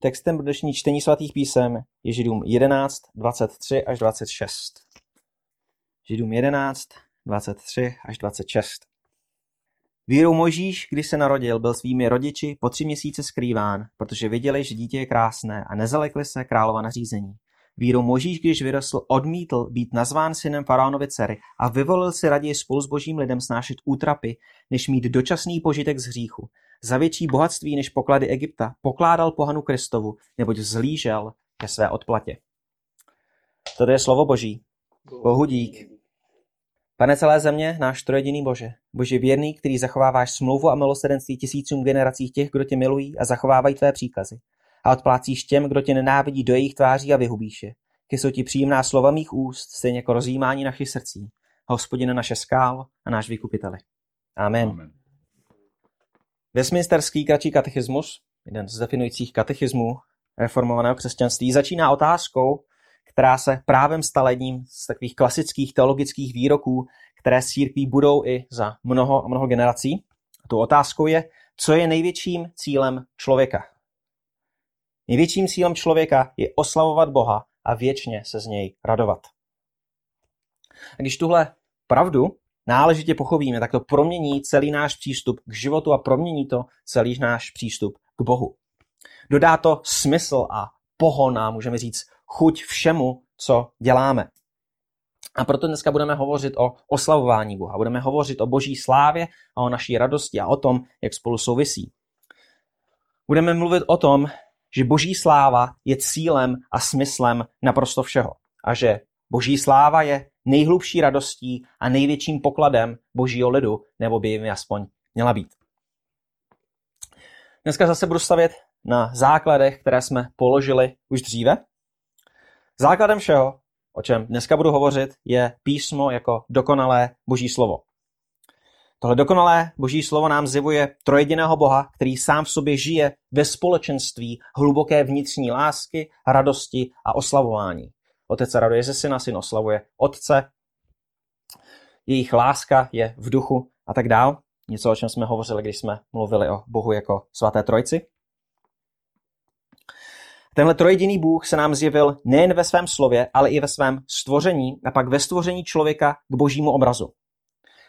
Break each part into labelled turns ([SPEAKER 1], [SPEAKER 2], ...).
[SPEAKER 1] Textem pro dnešní čtení svatých písem je Židům 11, 23 až 26. Židům 11, 23 až 26. Vírou Možíš, když se narodil, byl svými rodiči po tři měsíce skrýván, protože viděli, že dítě je krásné a nezalekli se králova nařízení. Vírou Možíš, když vyrostl, odmítl být nazván synem faraonovy dcery a vyvolil si raději spolu s božím lidem snášet útrapy, než mít dočasný požitek z hříchu. Za větší bohatství než poklady Egypta pokládal pohanu Kristovu, neboť zlížel ke své odplatě. To je slovo Boží. Bohu dík. Pane celé země, náš trojediný Bože, Bože věrný, který zachováváš smlouvu a milosedenství tisícům generací těch, kdo tě milují a zachovávají tvé příkazy. A odplácíš těm, kdo tě nenávidí do jejich tváří a vyhubíš je. jsou ti příjemná slova mých úst, stejně jako rozjímání našich srdcí. Hospodine naše skál a náš vykupiteli. Amen. Amen. Westminsterský kratší katechismus, jeden z definujících katechismů reformovaného křesťanství, začíná otázkou, která se právem stala jedním z takových klasických teologických výroků, které s církví budou i za mnoho a mnoho generací. A tou otázkou je, co je největším cílem člověka. Největším cílem člověka je oslavovat Boha a věčně se z něj radovat. A když tuhle pravdu náležitě pochopíme, tak to promění celý náš přístup k životu a promění to celý náš přístup k Bohu. Dodá to smysl a pohon a můžeme říct chuť všemu, co děláme. A proto dneska budeme hovořit o oslavování Boha. Budeme hovořit o boží slávě a o naší radosti a o tom, jak spolu souvisí. Budeme mluvit o tom, že boží sláva je cílem a smyslem naprosto všeho. A že boží sláva je nejhlubší radostí a největším pokladem božího lidu, nebo by jim aspoň měla být. Dneska zase budu stavět na základech, které jsme položili už dříve. Základem všeho, o čem dneska budu hovořit, je písmo jako dokonalé boží slovo. Tohle dokonalé boží slovo nám zjevuje trojediného Boha, který sám v sobě žije ve společenství hluboké vnitřní lásky, radosti a oslavování. Otec se raduje ze syna, syn oslavuje otce, jejich láska je v duchu a tak dál. Něco, o čem jsme hovořili, když jsme mluvili o Bohu jako svaté trojci. Tenhle trojediný Bůh se nám zjevil nejen ve svém slově, ale i ve svém stvoření a pak ve stvoření člověka k božímu obrazu.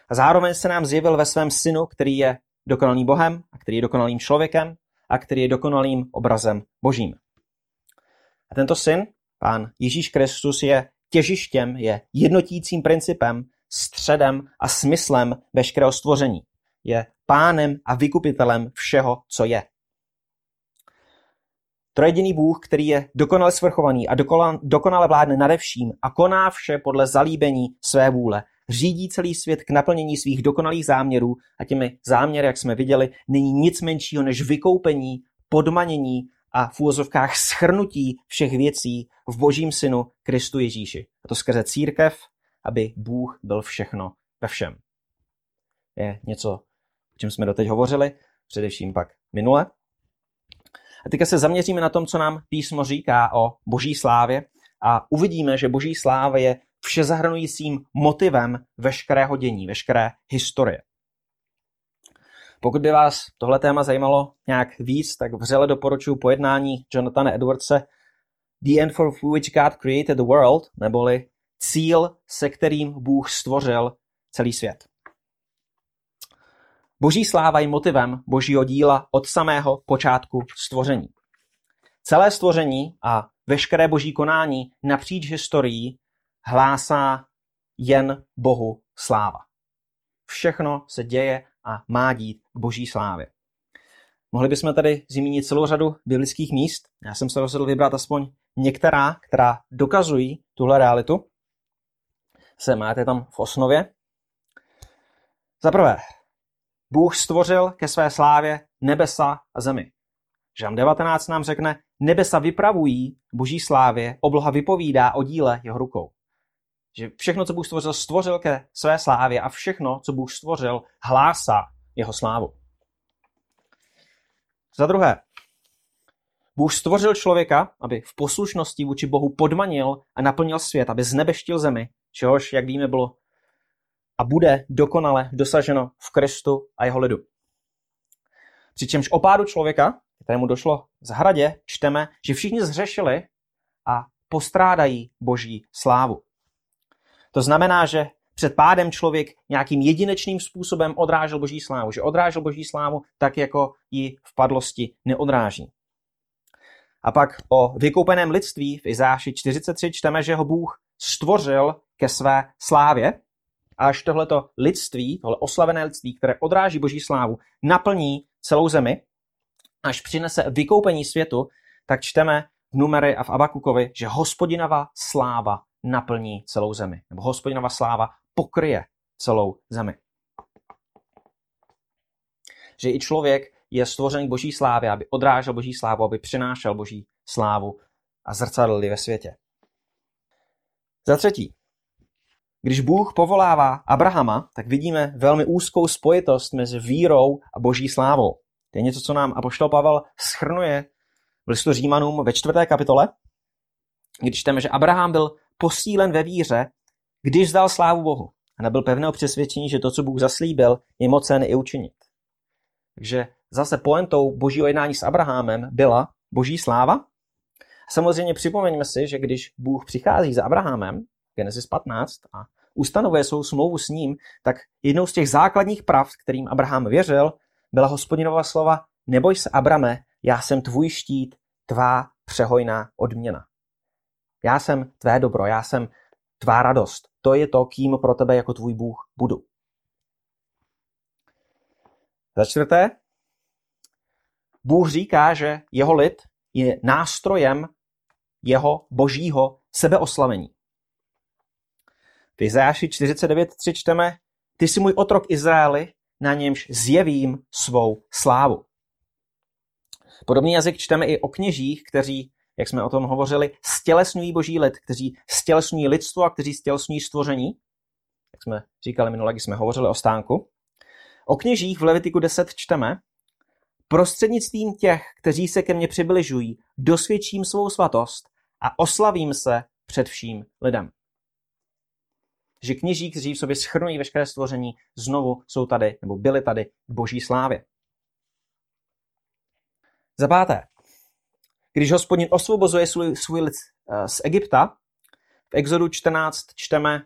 [SPEAKER 1] A zároveň se nám zjevil ve svém synu, který je dokonalým Bohem a který je dokonalým člověkem a který je dokonalým obrazem božím. A tento syn, pán Ježíš Kristus, je těžištěm, je jednotícím principem, středem a smyslem veškerého stvoření. Je pánem a vykupitelem všeho, co je. Trojediný Bůh, který je dokonale svrchovaný a dokonale vládne nade vším a koná vše podle zalíbení své vůle, řídí celý svět k naplnění svých dokonalých záměrů a těmi záměry, jak jsme viděli, není nic menšího než vykoupení, podmanění a v úvozovkách schrnutí všech věcí v božím synu Kristu Ježíši. A to skrze církev, aby Bůh byl všechno ve všem. Je něco, o čem jsme doteď hovořili, především pak minule. A teďka se zaměříme na tom, co nám písmo říká o boží slávě a uvidíme, že boží sláva je všezahrnujícím motivem veškerého dění, veškeré historie. Pokud by vás tohle téma zajímalo nějak víc, tak vřele doporučuji pojednání Jonathana Edwardse The End for which God created the world, neboli cíl, se kterým Bůh stvořil celý svět. Boží sláva je motivem božího díla od samého počátku stvoření. Celé stvoření a veškeré boží konání napříč historií hlásá jen Bohu sláva. Všechno se děje a má dít k boží slávě. Mohli bychom tady zmínit celou řadu biblických míst. Já jsem se rozhodl vybrat aspoň některá, která dokazují tuhle realitu. Se máte tam v osnově. Za prvé, Bůh stvořil ke své slávě nebesa a zemi. Žám 19 nám řekne, nebesa vypravují boží slávě, obloha vypovídá o díle jeho rukou. Že všechno, co Bůh stvořil, stvořil ke své slávě a všechno, co Bůh stvořil, hlásá jeho slávu. Za druhé, Bůh stvořil člověka, aby v poslušnosti vůči Bohu podmanil a naplnil svět, aby znebeštil zemi, čehož, jak víme, bylo a bude dokonale dosaženo v Kristu a jeho lidu. Přičemž o pádu člověka, kterému došlo v zahradě, čteme, že všichni zřešili a postrádají boží slávu. To znamená, že před pádem člověk nějakým jedinečným způsobem odrážel boží slávu, že odrážel boží slávu tak, jako ji v padlosti neodráží. A pak o vykoupeném lidství v Izáši 43 čteme, že ho Bůh stvořil ke své slávě. Až tohleto lidství, tohle oslavené lidství, které odráží boží slávu, naplní celou zemi, až přinese vykoupení světu, tak čteme v Numery a v Abakukovi, že hospodinova sláva naplní celou zemi. Nebo hospodinova sláva pokryje celou zemi. Že i člověk je stvořený boží slávy, aby odrážel boží slávu, aby přinášel boží slávu a zrcadlili ve světě. Za třetí, když Bůh povolává Abrahama, tak vidíme velmi úzkou spojitost mezi vírou a boží slávou. To je něco, co nám Apoštol Pavel schrnuje v listu Římanům ve čtvrté kapitole, když čteme, že Abraham byl posílen ve víře, když vzdal slávu Bohu a nebyl pevného přesvědčení, že to, co Bůh zaslíbil, je mocen i učinit. Takže zase poentou božího jednání s Abrahamem byla boží sláva. Samozřejmě připomeňme si, že když Bůh přichází za Abrahamem, Genesis 15, a ustanovuje svou smlouvu s ním, tak jednou z těch základních prav, kterým Abraham věřil, byla hospodinova slova Neboj se, Abrame, já jsem tvůj štít, tvá přehojná odměna. Já jsem tvé dobro, já jsem tvá radost. To je to, kým pro tebe jako tvůj Bůh budu. Za čtvrté, Bůh říká, že jeho lid je nástrojem jeho božího sebeoslavení. V Izáši 49.3 čteme, ty jsi můj otrok Izraeli, na němž zjevím svou slávu. Podobný jazyk čteme i o kněžích, kteří, jak jsme o tom hovořili, stělesňují boží lid, kteří stělesňují lidstvo a kteří stělesňují stvoření. Jak jsme říkali minule, když jsme hovořili o stánku. O kněžích v Levitiku 10 čteme, prostřednictvím těch, kteří se ke mně přibližují, dosvědčím svou svatost a oslavím se před vším lidem že kněží, kteří v sobě schrnují veškeré stvoření, znovu jsou tady, nebo byli tady v boží slávě. Za páté, když hospodin osvobozuje svůj, svůj lid eh, z Egypta, v Exodu 14 čteme,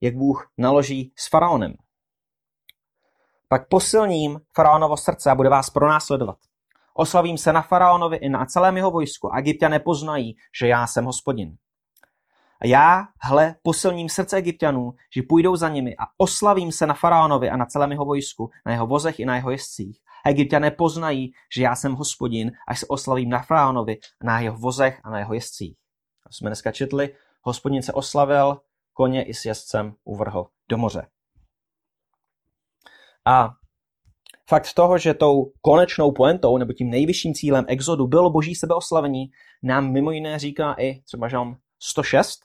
[SPEAKER 1] jak Bůh naloží s faraonem. Pak posilním faraonovo srdce a bude vás pronásledovat. Oslavím se na faraonovi i na celém jeho vojsku a Egyptia nepoznají, že já jsem hospodin. A já, hle, posilním srdce egyptianů, že půjdou za nimi a oslavím se na faraonovi a na celém jeho vojsku, na jeho vozech i na jeho jezdcích. A egyptiané poznají, že já jsem hospodin, až se oslavím na faraonovi a na jeho vozech a na jeho jezdcích. A jsme dneska četli, hospodin se oslavil, koně i s jezdcem uvrhl do moře. A fakt toho, že tou konečnou poentou nebo tím nejvyšším cílem exodu bylo boží sebeoslavení, nám mimo jiné říká i třeba žalm 106,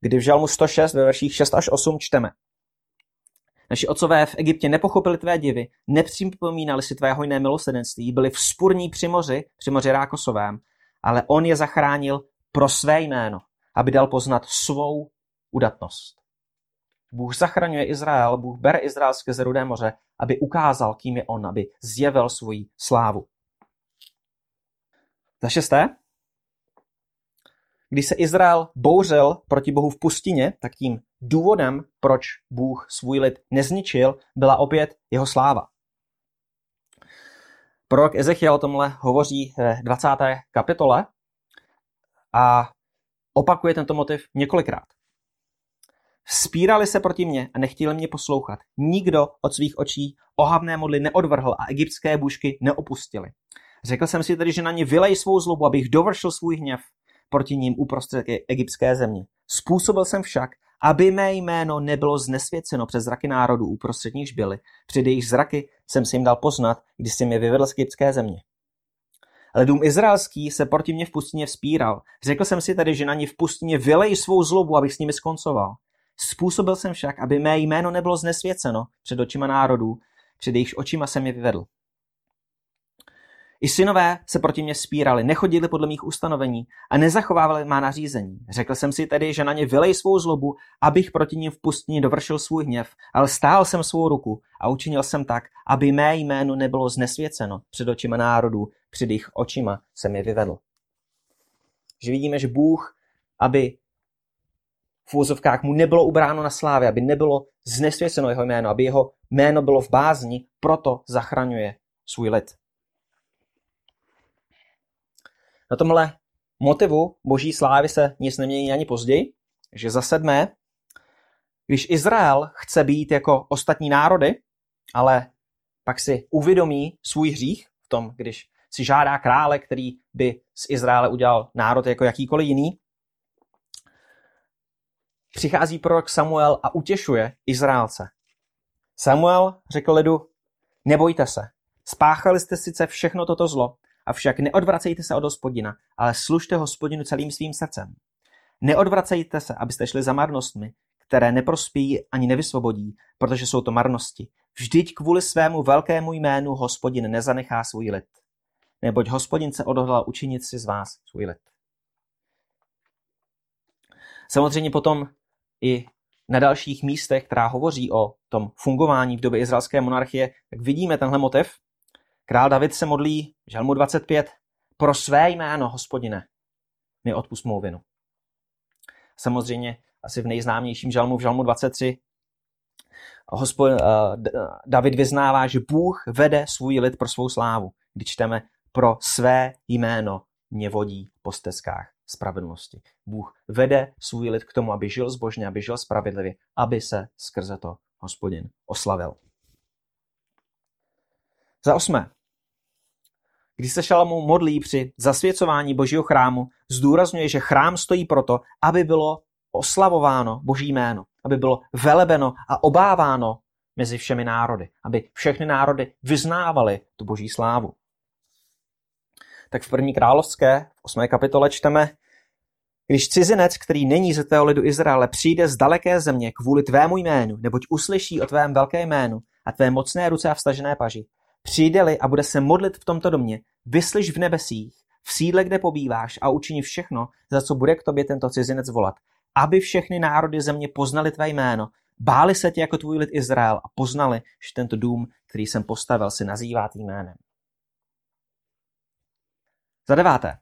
[SPEAKER 1] kdy v Žalmu 106 ve verších 6 až 8 čteme. Naši otcové v Egyptě nepochopili tvé divy, nepřipomínali si tvé hojné milosedenství, byli vzpurní při moři, při moři Rákosovém, ale on je zachránil pro své jméno, aby dal poznat svou udatnost. Bůh zachraňuje Izrael, Bůh bere Izrael skrze Rudé moře, aby ukázal, kým je on, aby zjevil svoji slávu. Za šesté, když se Izrael bouřil proti Bohu v pustině, tak tím důvodem, proč Bůh svůj lid nezničil, byla opět jeho sláva. Prorok Ezechiel o tomhle hovoří v 20. kapitole a opakuje tento motiv několikrát. Vzpírali se proti mně a nechtěli mě poslouchat. Nikdo od svých očí ohavné modly neodvrhl a egyptské bůžky neopustili. Řekl jsem si tedy, že na ně vylej svou zlobu, abych dovršil svůj hněv proti ním uprostřed egyptské země. Způsobil jsem však, aby mé jméno nebylo znesvěceno přes zraky národů, uprostřed nichž byly. Před jejich zraky jsem si jim dal poznat, když jsem je vyvedl z egyptské země. Ale dům izraelský se proti mě v pustině vzpíral. Řekl jsem si tedy, že na ně v pustině vylej svou zlobu, abych s nimi skoncoval. Způsobil jsem však, aby mé jméno nebylo znesvěceno před očima národů, před jejichž očima jsem je vyvedl. I synové se proti mě spírali, nechodili podle mých ustanovení a nezachovávali má nařízení. Řekl jsem si tedy, že na ně vylej svou zlobu, abych proti ním v pustině dovršil svůj hněv, ale stál jsem svou ruku a učinil jsem tak, aby mé jméno nebylo znesvěceno před očima národů, před jejich očima jsem je vyvedl. Že vidíme, že Bůh, aby v úzovkách mu nebylo ubráno na slávě, aby nebylo znesvěceno jeho jméno, aby jeho jméno bylo v bázni, proto zachraňuje svůj lid. Na tomhle motivu boží slávy se nic nemění ani později, že za sedmé, když Izrael chce být jako ostatní národy, ale pak si uvědomí svůj hřích v tom, když si žádá krále, který by z Izraele udělal národ jako jakýkoliv jiný, přichází prorok Samuel a utěšuje Izraelce. Samuel řekl lidu, nebojte se, spáchali jste sice všechno toto zlo, avšak neodvracejte se od hospodina, ale služte hospodinu celým svým srdcem. Neodvracejte se, abyste šli za marnostmi, které neprospějí ani nevysvobodí, protože jsou to marnosti. Vždyť kvůli svému velkému jménu hospodin nezanechá svůj lid. Neboť hospodin se odhodlal učinit si z vás svůj lid. Samozřejmě potom i na dalších místech, která hovoří o tom fungování v době izraelské monarchie, tak vidíme tenhle motiv. Král David se modlí žalmu 25 pro své jméno, hospodine, mi odpust mou vinu. Samozřejmě asi v nejznámějším žalmu, v žalmu 23, hospo, uh, David vyznává, že Bůh vede svůj lid pro svou slávu. Když čteme pro své jméno mě vodí po stezkách spravedlnosti. Bůh vede svůj lid k tomu, aby žil zbožně, aby žil spravedlivě, aby se skrze to hospodin oslavil. Za osmé. Když se Šalamu modlí při zasvěcování božího chrámu, zdůrazňuje, že chrám stojí proto, aby bylo oslavováno boží jméno, aby bylo velebeno a obáváno mezi všemi národy, aby všechny národy vyznávaly tu boží slávu tak v první královské, v 8. kapitole čteme, když cizinec, který není ze tého lidu Izraele, přijde z daleké země kvůli tvému jménu, neboť uslyší o tvém velké jménu a tvé mocné ruce a vstažené paži, přijde-li a bude se modlit v tomto domě, vyslyš v nebesích, v sídle, kde pobýváš a učiní všechno, za co bude k tobě tento cizinec volat, aby všechny národy země poznali tvé jméno, báli se tě jako tvůj lid Izrael a poznali, že tento dům, který jsem postavil, si nazývá tým jménem. Za deváté.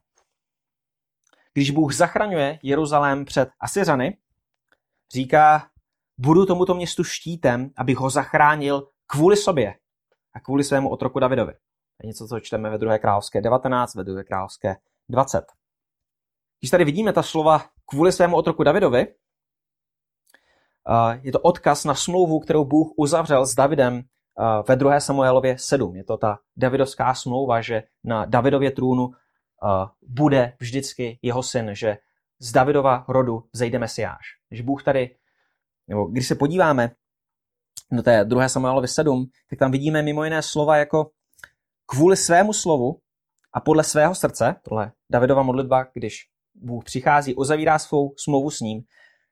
[SPEAKER 1] Když Bůh zachraňuje Jeruzalém před Asyřany, říká, budu tomuto městu štítem, abych ho zachránil kvůli sobě a kvůli svému otroku Davidovi. To je něco, co čteme ve 2. královské 19, ve 2. královské 20. Když tady vidíme ta slova kvůli svému otroku Davidovi, je to odkaz na smlouvu, kterou Bůh uzavřel s Davidem ve 2. Samuelově 7. Je to ta davidovská smlouva, že na Davidově trůnu bude vždycky jeho syn, že z Davidova rodu zejde Mesiáš. Že Bůh tady, nebo když se podíváme do té druhé Samuelovi 7, tak tam vidíme mimo jiné slova jako kvůli svému slovu a podle svého srdce, tohle Davidova modlitba, když Bůh přichází, uzavírá svou smlouvu s ním,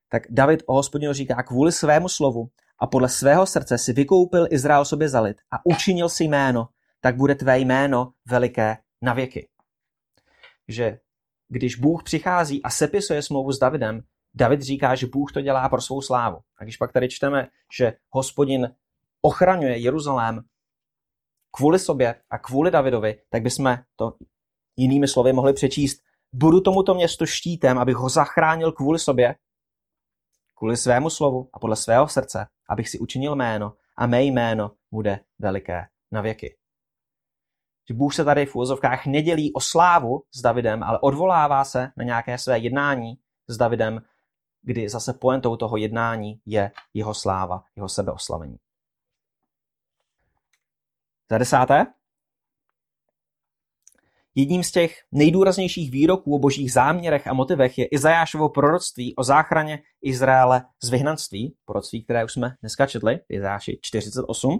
[SPEAKER 1] tak David o hospodinu říká kvůli svému slovu a podle svého srdce si vykoupil Izrael sobě za lid a učinil si jméno, tak bude tvé jméno veliké na věky. Že když Bůh přichází a sepisuje smlouvu s Davidem, David říká, že Bůh to dělá pro svou slávu. A když pak tady čteme, že hospodin ochraňuje Jeruzalém kvůli sobě a kvůli Davidovi, tak bychom to jinými slovy mohli přečíst, budu tomuto městu štítem, abych ho zachránil kvůli sobě, kvůli svému slovu a podle svého srdce, abych si učinil jméno a mé jméno bude veliké na věky. Bůh se tady v úvozovkách nedělí o slávu s Davidem, ale odvolává se na nějaké své jednání s Davidem, kdy zase pointou toho jednání je jeho sláva, jeho sebeoslavení. Za desáté. Jedním z těch nejdůraznějších výroků o božích záměrech a motivech je Izajášovo proroctví o záchraně Izraele z vyhnanství, proroctví, které už jsme dneska četli, Izajáši 48.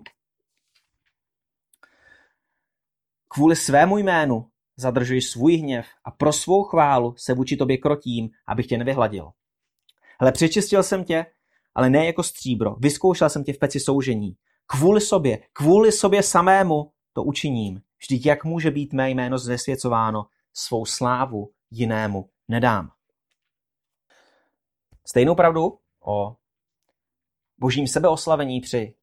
[SPEAKER 1] Kvůli svému jménu zadržuji svůj hněv a pro svou chválu se vůči tobě krotím, abych tě nevyhladil. Hle, přečistil jsem tě, ale ne jako stříbro. Vyzkoušel jsem tě v peci soužení. Kvůli sobě, kvůli sobě samému to učiním. Vždyť jak může být mé jméno znesvěcováno, svou slávu jinému nedám. Stejnou pravdu o božím sebeoslavení při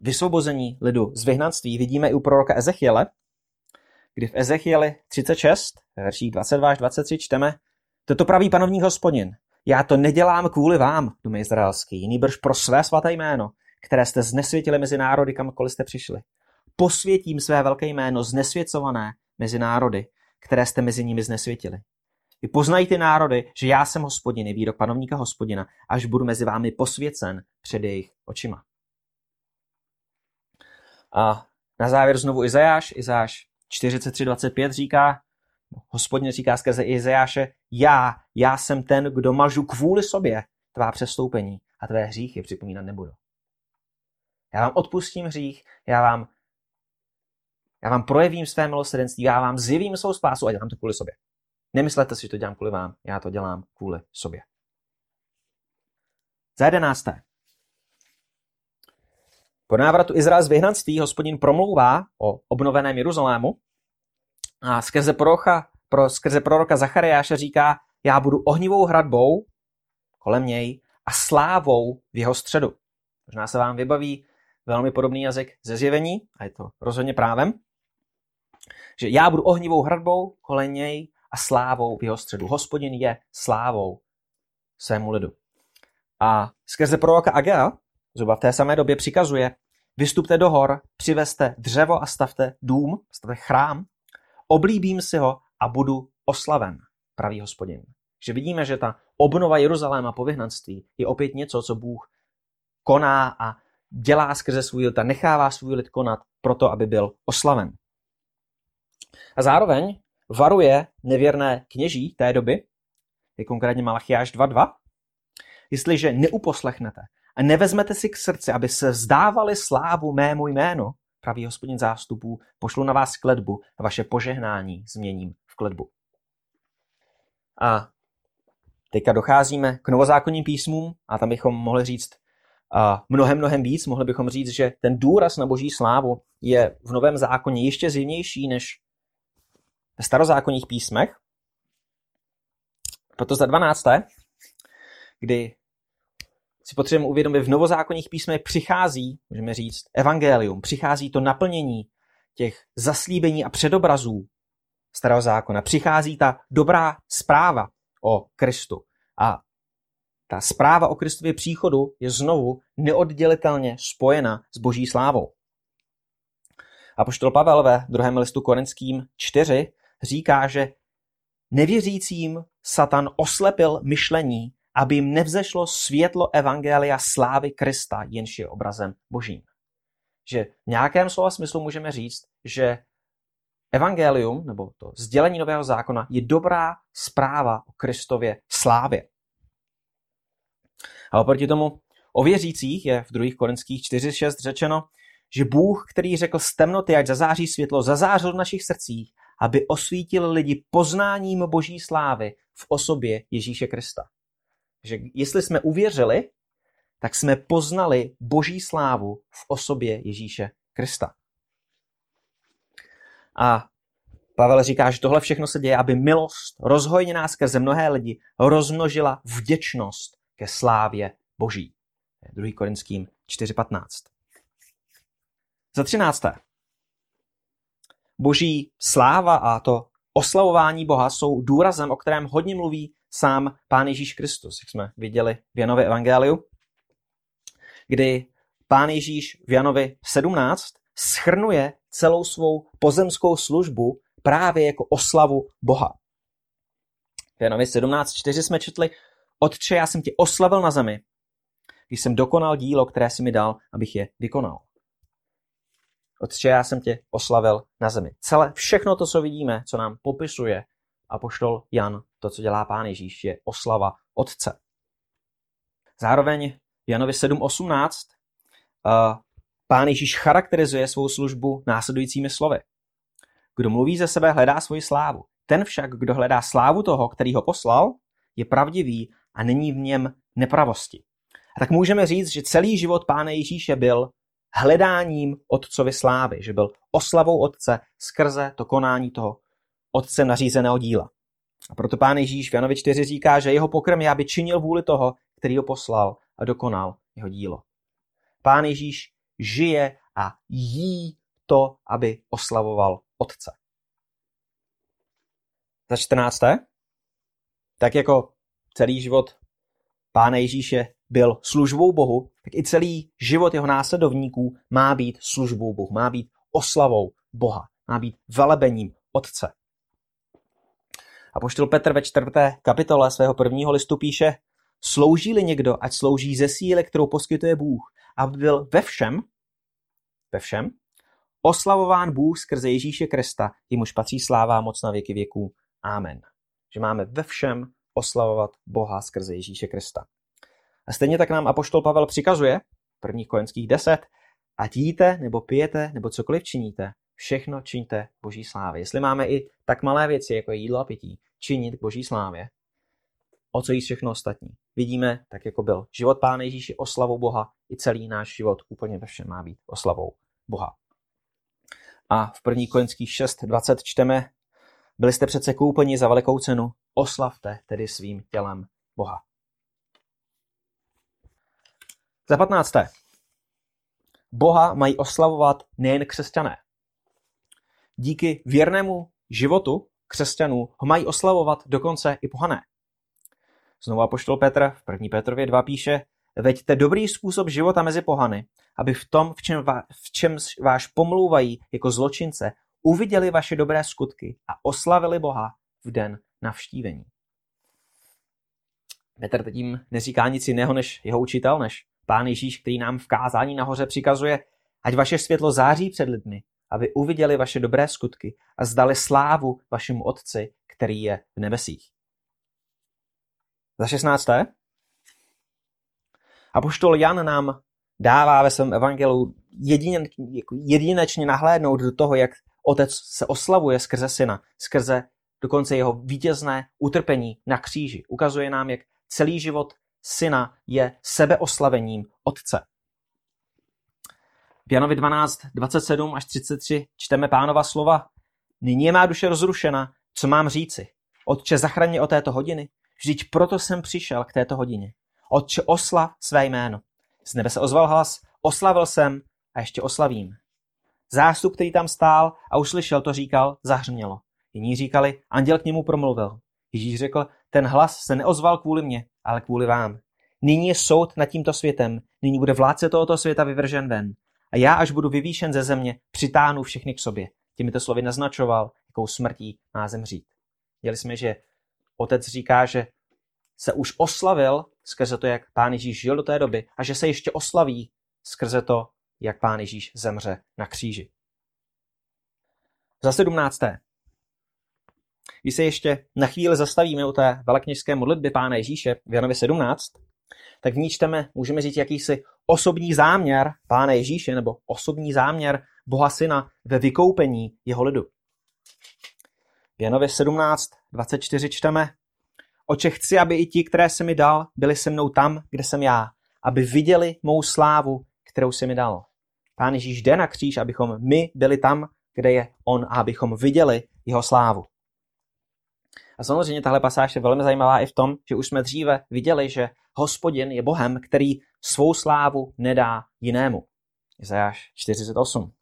[SPEAKER 1] vysvobození lidu z vyhnanství vidíme i u proroka Ezechiele, kdy v Ezechieli 36, verších 22 až 23 čteme, toto praví panovní hospodin, já to nedělám kvůli vám, domy izraelský, nýbrž pro své svaté jméno, které jste znesvětili mezi národy, kamkoliv jste přišli. Posvětím své velké jméno znesvěcované mezi národy, které jste mezi nimi znesvětili. Vy poznají ty národy, že já jsem hospodin, výrok panovníka hospodina, až budu mezi vámi posvěcen před jejich očima. A na závěr znovu Izajáš, Izajáš 43.25 říká, hospodin říká skrze Izajáše, já, já jsem ten, kdo mažu kvůli sobě tvá přestoupení a tvé hříchy připomínat nebudu. Já vám odpustím hřích, já vám, já vám projevím své milosrdenství, já vám zjevím svou spásu a dělám to kvůli sobě. Nemyslete si, že to dělám kvůli vám, já to dělám kvůli sobě. Za jedenácté. Po návratu Izrael z vyhnanství hospodin promlouvá o obnoveném Jeruzalému a skrze proroka, pro, skrze proroka Zachariáše říká, já budu ohnivou hradbou kolem něj a slávou v jeho středu. Možná se vám vybaví velmi podobný jazyk ze zjevení, a je to rozhodně právem, že já budu ohnivou hradbou kolem něj a slávou v jeho středu. Hospodin je slávou svému lidu. A skrze proroka Agea, zhruba v té samé době přikazuje, vystupte do hor, přivezte dřevo a stavte dům, stavte chrám, oblíbím si ho a budu oslaven, pravý hospodin. Že vidíme, že ta obnova Jeruzaléma po vyhnanství je opět něco, co Bůh koná a dělá skrze svůj lid a nechává svůj lid konat proto, aby byl oslaven. A zároveň varuje nevěrné kněží té doby, je konkrétně Malachiáš 2.2, jestliže neuposlechnete a nevezmete si k srdci, aby se vzdávali slávu mému jménu, pravý hospodin zástupů, pošlu na vás kledbu a vaše požehnání změním v kledbu. A teďka docházíme k novozákonním písmům a tam bychom mohli říct mnohem, mnohem víc. Mohli bychom říct, že ten důraz na boží slávu je v Novém zákoně ještě zjevnější než ve starozákonních písmech. Proto za 12. kdy si potřebujeme uvědomit, v novozákonních písmech přichází, můžeme říct, evangelium, přichází to naplnění těch zaslíbení a předobrazů starého zákona. Přichází ta dobrá zpráva o Kristu. A ta zpráva o Kristově příchodu je znovu neoddělitelně spojena s boží slávou. A poštol Pavel ve druhém listu Korinským 4 říká, že nevěřícím Satan oslepil myšlení, aby jim nevzešlo světlo Evangelia slávy Krista, jenž je obrazem božím. Že v nějakém slova smyslu můžeme říct, že Evangelium, nebo to sdělení Nového zákona, je dobrá zpráva o Kristově slávě. A oproti tomu o věřících je v 2. Korinských 4.6 řečeno, že Bůh, který řekl z temnoty, ať zazáří světlo, zazářil v našich srdcích, aby osvítil lidi poznáním boží slávy v osobě Ježíše Krista. Že jestli jsme uvěřili, tak jsme poznali boží slávu v osobě Ježíše Krista. A Pavel říká, že tohle všechno se děje, aby milost, rozhojněná skrze mnohé lidi, rozmnožila vděčnost ke slávě Boží. 2. Korinským 4.15. Za třinácté. Boží sláva a to oslavování Boha jsou důrazem, o kterém hodně mluví sám Pán Ježíš Kristus, jak jsme viděli v Janově evangeliu, kdy Pán Ježíš v Janovi 17 schrnuje celou svou pozemskou službu právě jako oslavu Boha. V Janovi 17.4 jsme četli, Otče, já jsem tě oslavil na zemi, když jsem dokonal dílo, které jsi mi dal, abych je vykonal. Otče, já jsem tě oslavil na zemi. Celé, všechno to, co vidíme, co nám popisuje a poštol Jan, to, co dělá Pán Ježíš, je oslava Otce. Zároveň v Janovi 7.18 uh, Pán Ježíš charakterizuje svou službu následujícími slovy. Kdo mluví ze sebe, hledá svoji slávu. Ten však, kdo hledá slávu toho, který ho poslal, je pravdivý a není v něm nepravosti. A tak můžeme říct, že celý život Pána Ježíše byl hledáním Otcovy slávy, že byl oslavou Otce skrze to konání toho Otcem nařízeného díla. A proto pán Ježíš v Janovi 4 říká, že jeho pokrm je, aby činil vůli toho, který ho poslal a dokonal jeho dílo. Pán Ježíš žije a jí to, aby oslavoval Otce. Za čtrnácté, tak jako celý život Pána Ježíše byl službou Bohu, tak i celý život jeho následovníků má být službou Bohu, má být oslavou Boha, má být velebením Otce. A poštol Petr ve čtvrté kapitole svého prvního listu píše, slouží-li někdo, ať slouží ze síly, kterou poskytuje Bůh, aby byl ve všem, ve všem, oslavován Bůh skrze Ježíše Krista, jemuž patří sláva moc na věky věků. Amen. Že máme ve všem oslavovat Boha skrze Ježíše Krista. A stejně tak nám Apoštol Pavel přikazuje, prvních kojenských deset, ať jíte, nebo pijete, nebo cokoliv činíte, všechno čiňte boží slávě. Jestli máme i tak malé věci, jako je jídlo a pití, činit boží slávě, o co jí všechno ostatní. Vidíme, tak jako byl život Pána Ježíše oslavou Boha, i celý náš život úplně ve všem má být oslavou Boha. A v první kojenských 6.20 čteme, byli jste přece koupeni za velikou cenu, oslavte tedy svým tělem Boha. Za 15. Boha mají oslavovat nejen křesťané. Díky věrnému životu křesťanů ho mají oslavovat dokonce i pohané. Znova poštol Petr v 1. Petrově 2 píše, veďte dobrý způsob života mezi pohany, aby v tom, v čem, va, v čem váš pomlouvají jako zločince, uviděli vaše dobré skutky a oslavili Boha v den navštívení. Petr tím neříká nic jiného než jeho učitel, než pán Ježíš, který nám v kázání nahoře přikazuje, ať vaše světlo září před lidmi, aby uviděli vaše dobré skutky a zdali slávu vašemu Otci, který je v nebesích. Za 16. Apoštol Jan nám dává ve svém evangelu jako jedinečně nahlédnout do toho, jak otec se oslavuje skrze syna, skrze dokonce jeho vítězné utrpení na kříži. Ukazuje nám, jak celý život syna je sebeoslavením otce. V Janovi 12, 27 až 33 čteme pánova slova. Nyní je má duše rozrušena, co mám říci? Otče, zachraň od této hodiny. Vždyť proto jsem přišel k této hodině. Otče, oslav své jméno. Z nebe se ozval hlas, oslavil jsem a ještě oslavím. Zástup, který tam stál a uslyšel to říkal, zahřmělo. Jiní říkali, anděl k němu promluvil. Ježíš řekl, ten hlas se neozval kvůli mně, ale kvůli vám. Nyní je soud nad tímto světem, nyní bude vládce tohoto světa vyvržen ven. A já, až budu vyvýšen ze země, přitáhnu všechny k sobě. Těmito slovy naznačoval, jakou smrtí má zemřít. Měli jsme, že otec říká, že se už oslavil skrze to, jak pán Ježíš žil do té doby a že se ještě oslaví skrze to, jak pán Ježíš zemře na kříži. Za sedmnácté. Když se ještě na chvíli zastavíme u té velekněžské modlitby Pána Ježíše v Janově 17, tak v ní čteme, můžeme říct, jakýsi osobní záměr Pána Ježíše nebo osobní záměr Boha Syna ve vykoupení jeho lidu. V Janově 17, 24 čteme, Oče chci, aby i ti, které se mi dal, byli se mnou tam, kde jsem já, aby viděli mou slávu, kterou se mi dal. Pán Ježíš jde na kříž, abychom my byli tam, kde je on a abychom viděli jeho slávu. A samozřejmě tahle pasáž je velmi zajímavá i v tom, že už jsme dříve viděli, že hospodin je Bohem, který svou slávu nedá jinému. Izajáš 48.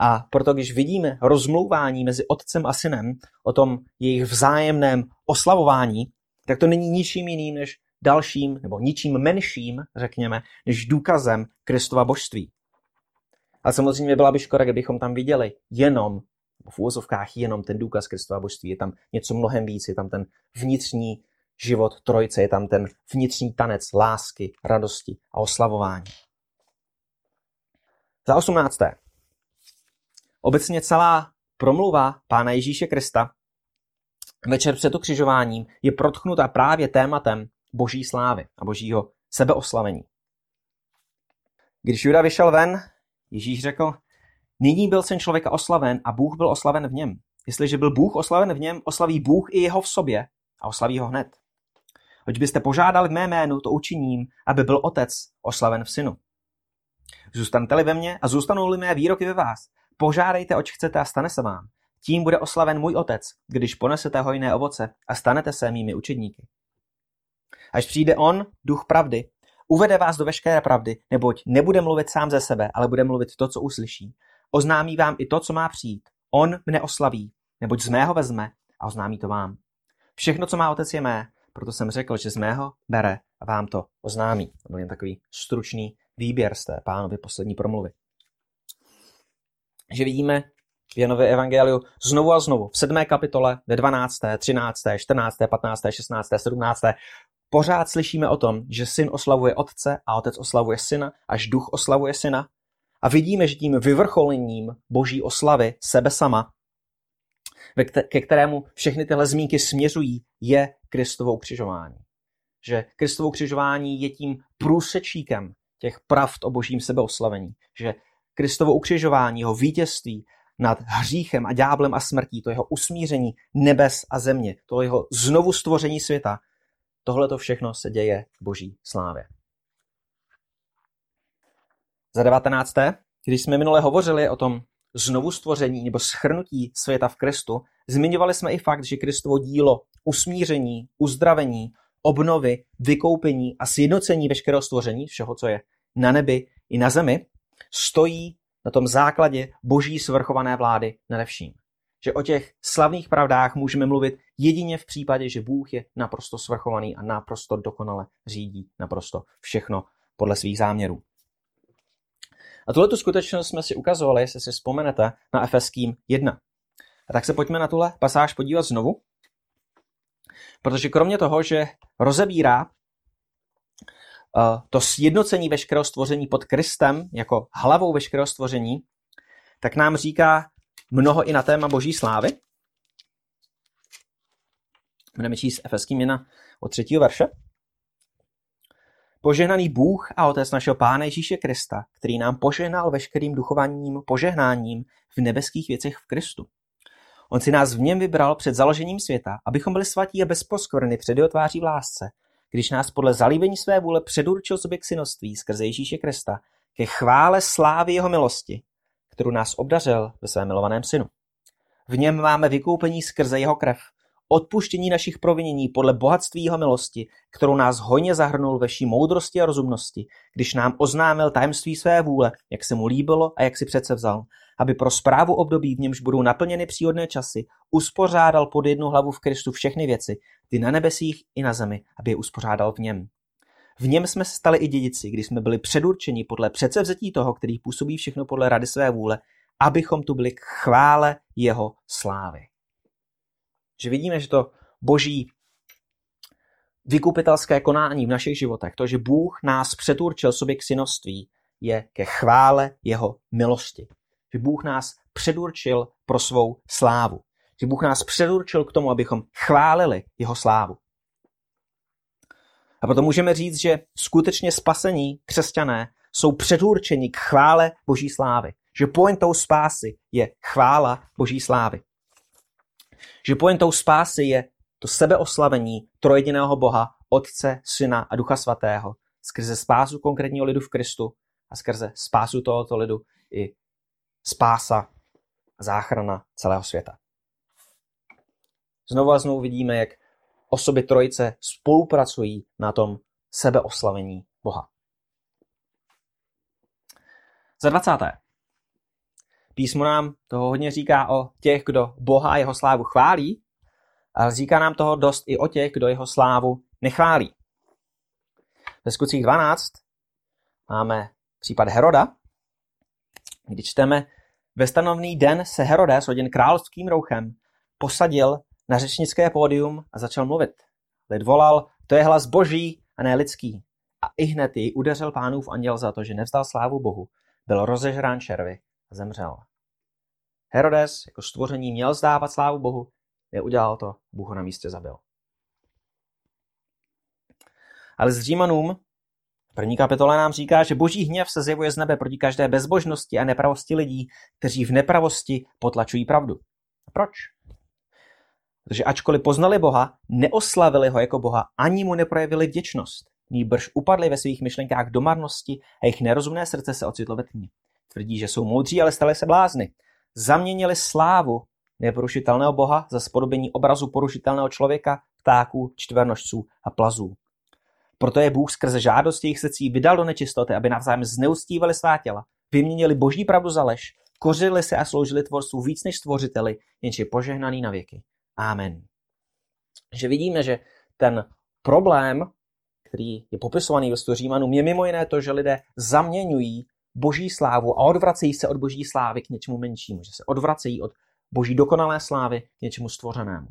[SPEAKER 1] A proto, když vidíme rozmlouvání mezi otcem a synem o tom jejich vzájemném oslavování, tak to není ničím jiným než dalším, nebo ničím menším, řekněme, než důkazem Kristova božství. Ale samozřejmě byla by škoda, kdybychom tam viděli jenom v úvozovkách jenom ten důkaz Kristova božství. Je tam něco mnohem víc, je tam ten vnitřní život trojce, je tam ten vnitřní tanec lásky, radosti a oslavování. Za osmnácté. Obecně celá promluva Pána Ježíše Krista večer před ukřižováním je protchnuta právě tématem boží slávy a božího sebeoslavení. Když Juda vyšel ven, Ježíš řekl, Nyní byl syn člověka oslaven a Bůh byl oslaven v něm. Jestliže byl Bůh oslaven v něm, oslaví Bůh i jeho v sobě a oslaví ho hned. Hoď byste požádali mé jménu, to učiním, aby byl otec oslaven v synu. Zůstanete-li ve mně a zůstanou-li mé výroky ve vás, požádejte, oč chcete a stane se vám. Tím bude oslaven můj otec, když ponesete hojné ovoce a stanete se mými učedníky. Až přijde on, duch pravdy, uvede vás do veškeré pravdy, neboť nebude mluvit sám ze sebe, ale bude mluvit to, co uslyší. Oznámí vám i to, co má přijít. On mne oslaví, neboť z mého vezme a oznámí to vám. Všechno, co má otec, je mé, proto jsem řekl, že z mého bere a vám to oznámí. To byl jen takový stručný výběr z té pánovy poslední promluvy. Že vidíme v Janově evangeliu znovu a znovu v 7. kapitole, ve 12., 13., 14., 15., 16., 17. Pořád slyšíme o tom, že syn oslavuje otce a otec oslavuje syna, až duch oslavuje syna. A vidíme, že tím vyvrcholením boží oslavy sebe sama, ke kterému všechny tyhle zmínky směřují, je Kristovo ukřižování. Že Kristovo ukřižování je tím průsečíkem těch pravd o božím sebeoslavení. Že Kristovo ukřižování, jeho vítězství nad hříchem a ďáblem a smrtí, to jeho usmíření nebes a země, to jeho znovu stvoření světa, tohle to všechno se děje v boží slávě. Za devatenácté, když jsme minule hovořili o tom znovu stvoření nebo schrnutí světa v Kristu, zmiňovali jsme i fakt, že Kristovo dílo usmíření, uzdravení, obnovy, vykoupení a sjednocení veškerého stvoření, všeho, co je na nebi i na zemi, stojí na tom základě boží svrchované vlády nade vším. Že o těch slavných pravdách můžeme mluvit jedině v případě, že Bůh je naprosto svrchovaný a naprosto dokonale řídí naprosto všechno podle svých záměrů. A tuhle skutečnost jsme si ukazovali, jestli si vzpomenete, na Efeským 1. A tak se pojďme na tuhle pasáž podívat znovu, protože kromě toho, že rozebírá uh, to sjednocení veškerého stvoření pod Kristem jako hlavou veškerého stvoření, tak nám říká mnoho i na téma boží slávy. Budeme číst Efeským 1 od třetího verše. Požehnaný Bůh a Otec našeho Pána Ježíše Krista, který nám požehnal veškerým duchovaním požehnáním v nebeských věcech v Kristu. On si nás v něm vybral před založením světa, abychom byli svatí a bezposkvrny před jeho tváří v lásce, když nás podle zalíbení své vůle předurčil sobě k synoství skrze Ježíše Krista, ke chvále slávy jeho milosti, kterou nás obdařil ve svém milovaném synu. V něm máme vykoupení skrze jeho krev, odpuštění našich provinění podle bohatství jeho milosti, kterou nás hojně zahrnul ve vší moudrosti a rozumnosti, když nám oznámil tajemství své vůle, jak se mu líbilo a jak si přece vzal, aby pro zprávu období, v němž budou naplněny příhodné časy, uspořádal pod jednu hlavu v Kristu všechny věci, ty na nebesích i na zemi, aby je uspořádal v něm. V něm jsme se stali i dědici, když jsme byli předurčeni podle předsevzetí toho, který působí všechno podle rady své vůle, abychom tu byli k chvále jeho slávy. Že vidíme, že to boží vykupitelské konání v našich životech, to, že Bůh nás předurčil sobě k synoství, je ke chvále jeho milosti. Že Bůh nás předurčil pro svou slávu. Že Bůh nás předurčil k tomu, abychom chválili jeho slávu. A proto můžeme říct, že skutečně spasení křesťané jsou předurčeni k chvále Boží slávy. Že pointou spásy je chvála Boží slávy. Že pointou spásy je to sebeoslavení trojediného Boha, Otce, Syna a Ducha Svatého, skrze spásu konkrétního lidu v Kristu a skrze spásu tohoto lidu i spása a záchrana celého světa. Znovu a znovu vidíme, jak osoby trojice spolupracují na tom sebeoslavení Boha. Za 20. Písmo nám toho hodně říká o těch, kdo Boha a jeho slávu chválí, ale říká nám toho dost i o těch, kdo jeho slávu nechválí. Ve skutcích 12 máme případ Heroda, kdy čteme, ve stanovný den se Herodes hodin královským rouchem posadil na řečnické pódium a začal mluvit. Lid volal, to je hlas boží a ne lidský. A i hned jej udeřil pánův anděl za to, že nevzdal slávu Bohu. Byl rozežrán červy zemřel. Herodes jako stvoření měl zdávat slávu Bohu, neudělal to, Bůh ho na místě zabil. Ale s Římanům první kapitole nám říká, že boží hněv se zjevuje z nebe proti každé bezbožnosti a nepravosti lidí, kteří v nepravosti potlačují pravdu. A proč? Protože ačkoliv poznali Boha, neoslavili ho jako Boha, ani mu neprojevili vděčnost. nýbrž upadli ve svých myšlenkách do marnosti a jejich nerozumné srdce se ocitlo ve tmě. Tvrdí, že jsou moudří, ale stali se blázny. Zaměnili slávu neporušitelného Boha za spodobení obrazu porušitelného člověka, ptáků, čtvernožců a plazů. Proto je Bůh skrze žádost jejich srdcí vydal do nečistoty, aby navzájem zneustívali svá těla, vyměnili boží pravdu za lež, kořili se a sloužili tvorstvu víc než stvořiteli, jenž je požehnaný na věky. Amen. Že vidíme, že ten problém, který je popisovaný ve Římanům, je mimo jiné to, že lidé zaměňují boží slávu a odvracejí se od boží slávy k něčemu menšímu, že se odvracejí od boží dokonalé slávy k něčemu stvořenému.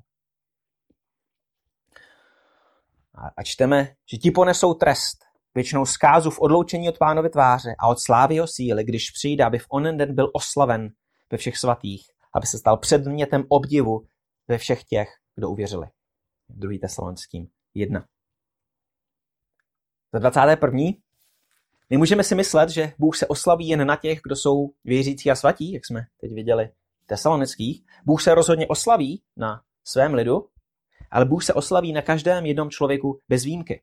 [SPEAKER 1] A čteme, že ti ponesou trest, většinou zkázu v odloučení od pánovy tváře a od slávy jeho síly, když přijde, aby v onen den byl oslaven ve všech svatých, aby se stal předmětem obdivu ve všech těch, kdo uvěřili. 2. tesalonským 1. Za 21. My můžeme si myslet, že Bůh se oslaví jen na těch, kdo jsou věřící a svatí, jak jsme teď viděli tesalonických. Bůh se rozhodně oslaví na svém lidu, ale Bůh se oslaví na každém jednom člověku bez výjimky.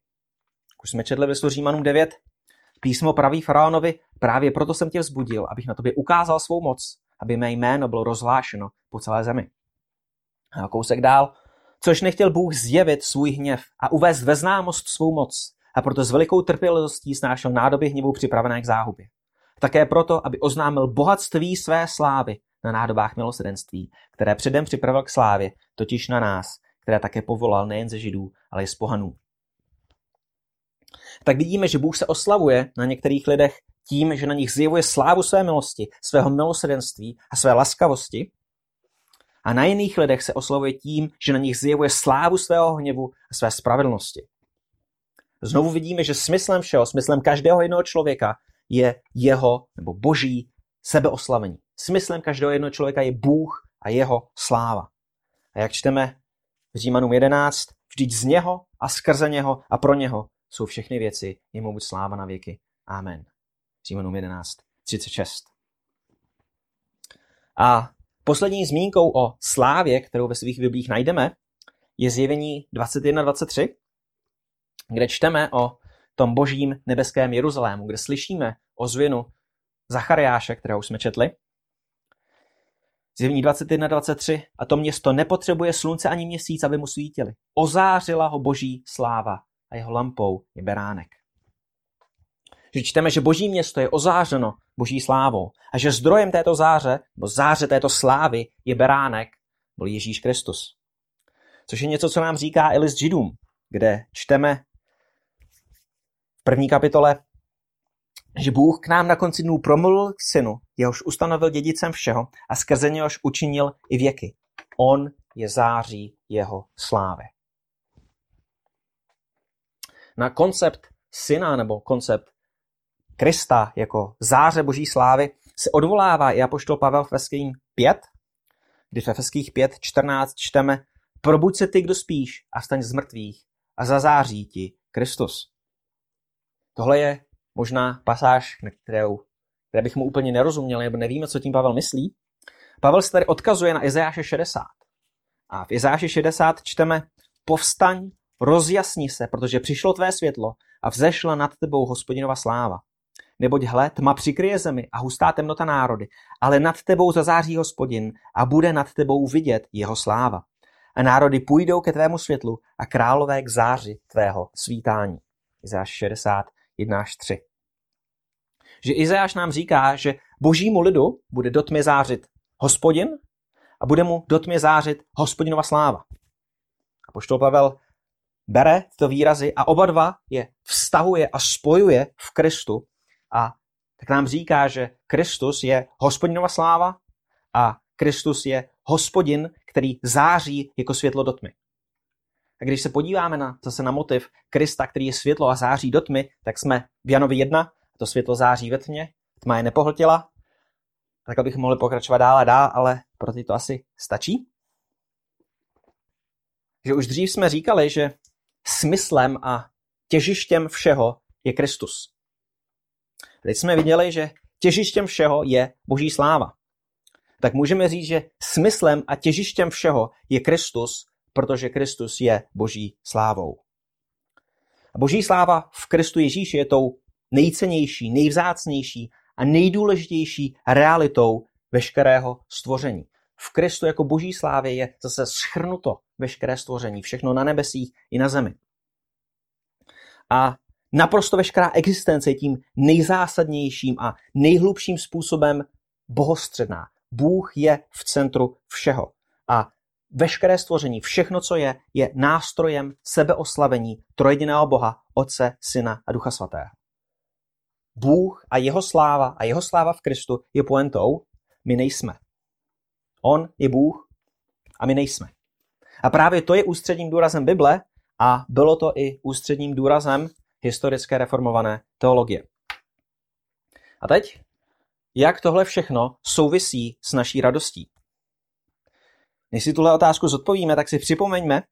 [SPEAKER 1] Už jsme četli ve Římanům 9, písmo praví faraonovi, právě proto jsem tě vzbudil, abych na tobě ukázal svou moc, aby mé jméno bylo rozhlášeno po celé zemi. A kousek dál, což nechtěl Bůh zjevit svůj hněv a uvést ve známost svou moc, a proto s velikou trpělivostí snášel nádoby hněvu připravené k záhubě. Také proto, aby oznámil bohatství své slávy na nádobách milosedenství, které předem připravil k slávě, totiž na nás, které také povolal nejen ze židů, ale i z pohanů. Tak vidíme, že Bůh se oslavuje na některých lidech tím, že na nich zjevuje slávu své milosti, svého milosedenství a své laskavosti. A na jiných lidech se oslavuje tím, že na nich zjevuje slávu svého hněvu a své spravedlnosti. Znovu vidíme, že smyslem všeho, smyslem každého jednoho člověka je jeho nebo boží sebeoslavení. Smyslem každého jednoho člověka je Bůh a jeho sláva. A jak čteme v Římanům 11, vždyť z něho a skrze něho a pro něho jsou všechny věci, jemu buď sláva na věky. Amen. Římanům 11, 36. A poslední zmínkou o slávě, kterou ve svých biblích najdeme, je zjevení 21.23, kde čteme o tom božím nebeském Jeruzalému, kde slyšíme o zvěnu Zachariáše, kterého už jsme četli. Zjevní 21.23 a to město nepotřebuje slunce ani měsíc, aby mu svítili. Ozářila ho boží sláva a jeho lampou je beránek. Že čteme, že boží město je ozářeno boží slávou a že zdrojem této záře, nebo záře této slávy je beránek, byl Ježíš Kristus. Což je něco, co nám říká i list Židům, kde čteme první kapitole, že Bůh k nám na konci dnů promluvil k synu, jehož ustanovil dědicem všeho a skrze něhož učinil i věky. On je září jeho slávy na koncept syna nebo koncept Krista jako záře boží slávy se odvolává i apoštol Pavel v Feským 5, kdy v Efeských 5, 14 čteme Probuď se ty, kdo spíš a vstaň z mrtvých a zazáří ti Kristus. Tohle je možná pasáž, kterou, které bych mu úplně nerozuměl, nebo nevíme, co tím Pavel myslí. Pavel se tady odkazuje na Izajáše 60. A v Izajáši 60 čteme Povstaň, Rozjasni se, protože přišlo tvé světlo a vzešla nad tebou hospodinova sláva. Neboť hle, tma přikryje zemi a hustá temnota národy, ale nad tebou zazáří hospodin a bude nad tebou vidět jeho sláva. A národy půjdou ke tvému světlu a králové k záři tvého svítání. Izáš 61 až 3. Že Izáš nám říká, že božímu lidu bude do tmy zářit hospodin a bude mu do tmy zářit hospodinova sláva. A poštol Pavel bere tyto výrazy a oba dva je vztahuje a spojuje v Kristu a tak nám říká, že Kristus je hospodinova sláva a Kristus je hospodin, který září jako světlo do tmy. A když se podíváme na, zase na motiv Krista, který je světlo a září do tmy, tak jsme v Janovi 1, to světlo září ve tmě, tma je nepohltila. Tak bychom mohli pokračovat dál a dál, ale pro ty to asi stačí. Že už dřív jsme říkali, že smyslem a těžištěm všeho je Kristus. Teď jsme viděli, že těžištěm všeho je Boží sláva. Tak můžeme říct, že smyslem a těžištěm všeho je Kristus, protože Kristus je Boží slávou. A boží sláva v Kristu Ježíši je tou nejcennější, nejvzácnější a nejdůležitější realitou veškerého stvoření. V Kristu jako boží slávě je zase schrnuto veškeré stvoření, všechno na nebesích i na zemi. A naprosto veškerá existence je tím nejzásadnějším a nejhlubším způsobem bohostředná. Bůh je v centru všeho. A veškeré stvoření, všechno, co je, je nástrojem sebeoslavení trojediného Boha, Otce, Syna a Ducha Svatého. Bůh a jeho sláva a jeho sláva v Kristu je poentou, my nejsme. On je Bůh a my nejsme. A právě to je ústředním důrazem Bible a bylo to i ústředním důrazem historické reformované teologie. A teď, jak tohle všechno souvisí s naší radostí? Než si tuhle otázku zodpovíme, tak si připomeňme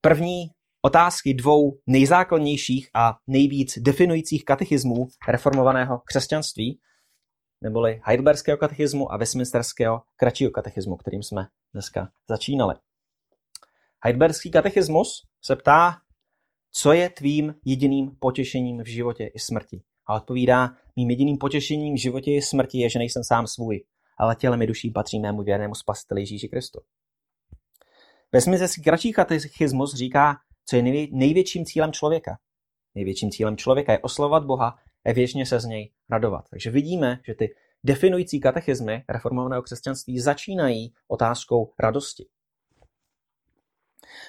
[SPEAKER 1] první otázky dvou nejzákladnějších a nejvíc definujících katechismů reformovaného křesťanství, neboli Heidelberského katechismu a Westminsterského kratšího katechismu, kterým jsme dneska začínali. Heidelberský katechismus se ptá, co je tvým jediným potěšením v životě i smrti. A odpovídá, mým jediným potěšením v životě i smrti je, že nejsem sám svůj, ale tělem i duší patří mému věrnému spasiteli Ježíši Kristu. Westminsterský kratší katechismus říká, co je největším cílem člověka. Největším cílem člověka je oslovovat Boha a věčně se z něj radovat. Takže vidíme, že ty definující katechismy reformovaného křesťanství začínají otázkou radosti.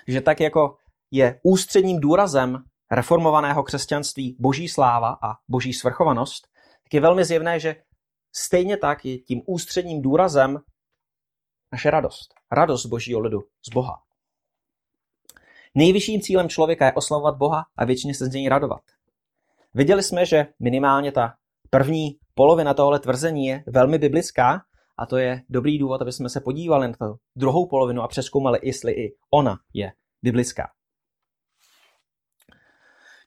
[SPEAKER 1] Že tak jako je ústředním důrazem reformovaného křesťanství boží sláva a boží svrchovanost, tak je velmi zjevné, že stejně tak je tím ústředním důrazem naše radost. Radost božího lidu z Boha. Nejvyšším cílem člověka je oslavovat Boha a většině se z něj radovat. Viděli jsme, že minimálně ta první polovina tohle tvrzení je velmi biblická a to je dobrý důvod, aby jsme se podívali na tu druhou polovinu a přeskoumali, jestli i ona je biblická.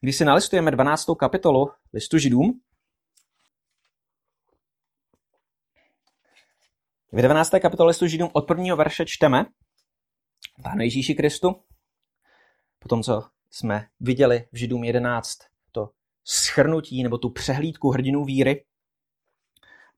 [SPEAKER 1] Když si nalistujeme 12. kapitolu listu Židům, v 19. kapitole Židům od prvního verše čteme Pánu Ježíši Kristu, potom co jsme viděli v Židům 11 to schrnutí nebo tu přehlídku hrdinů víry.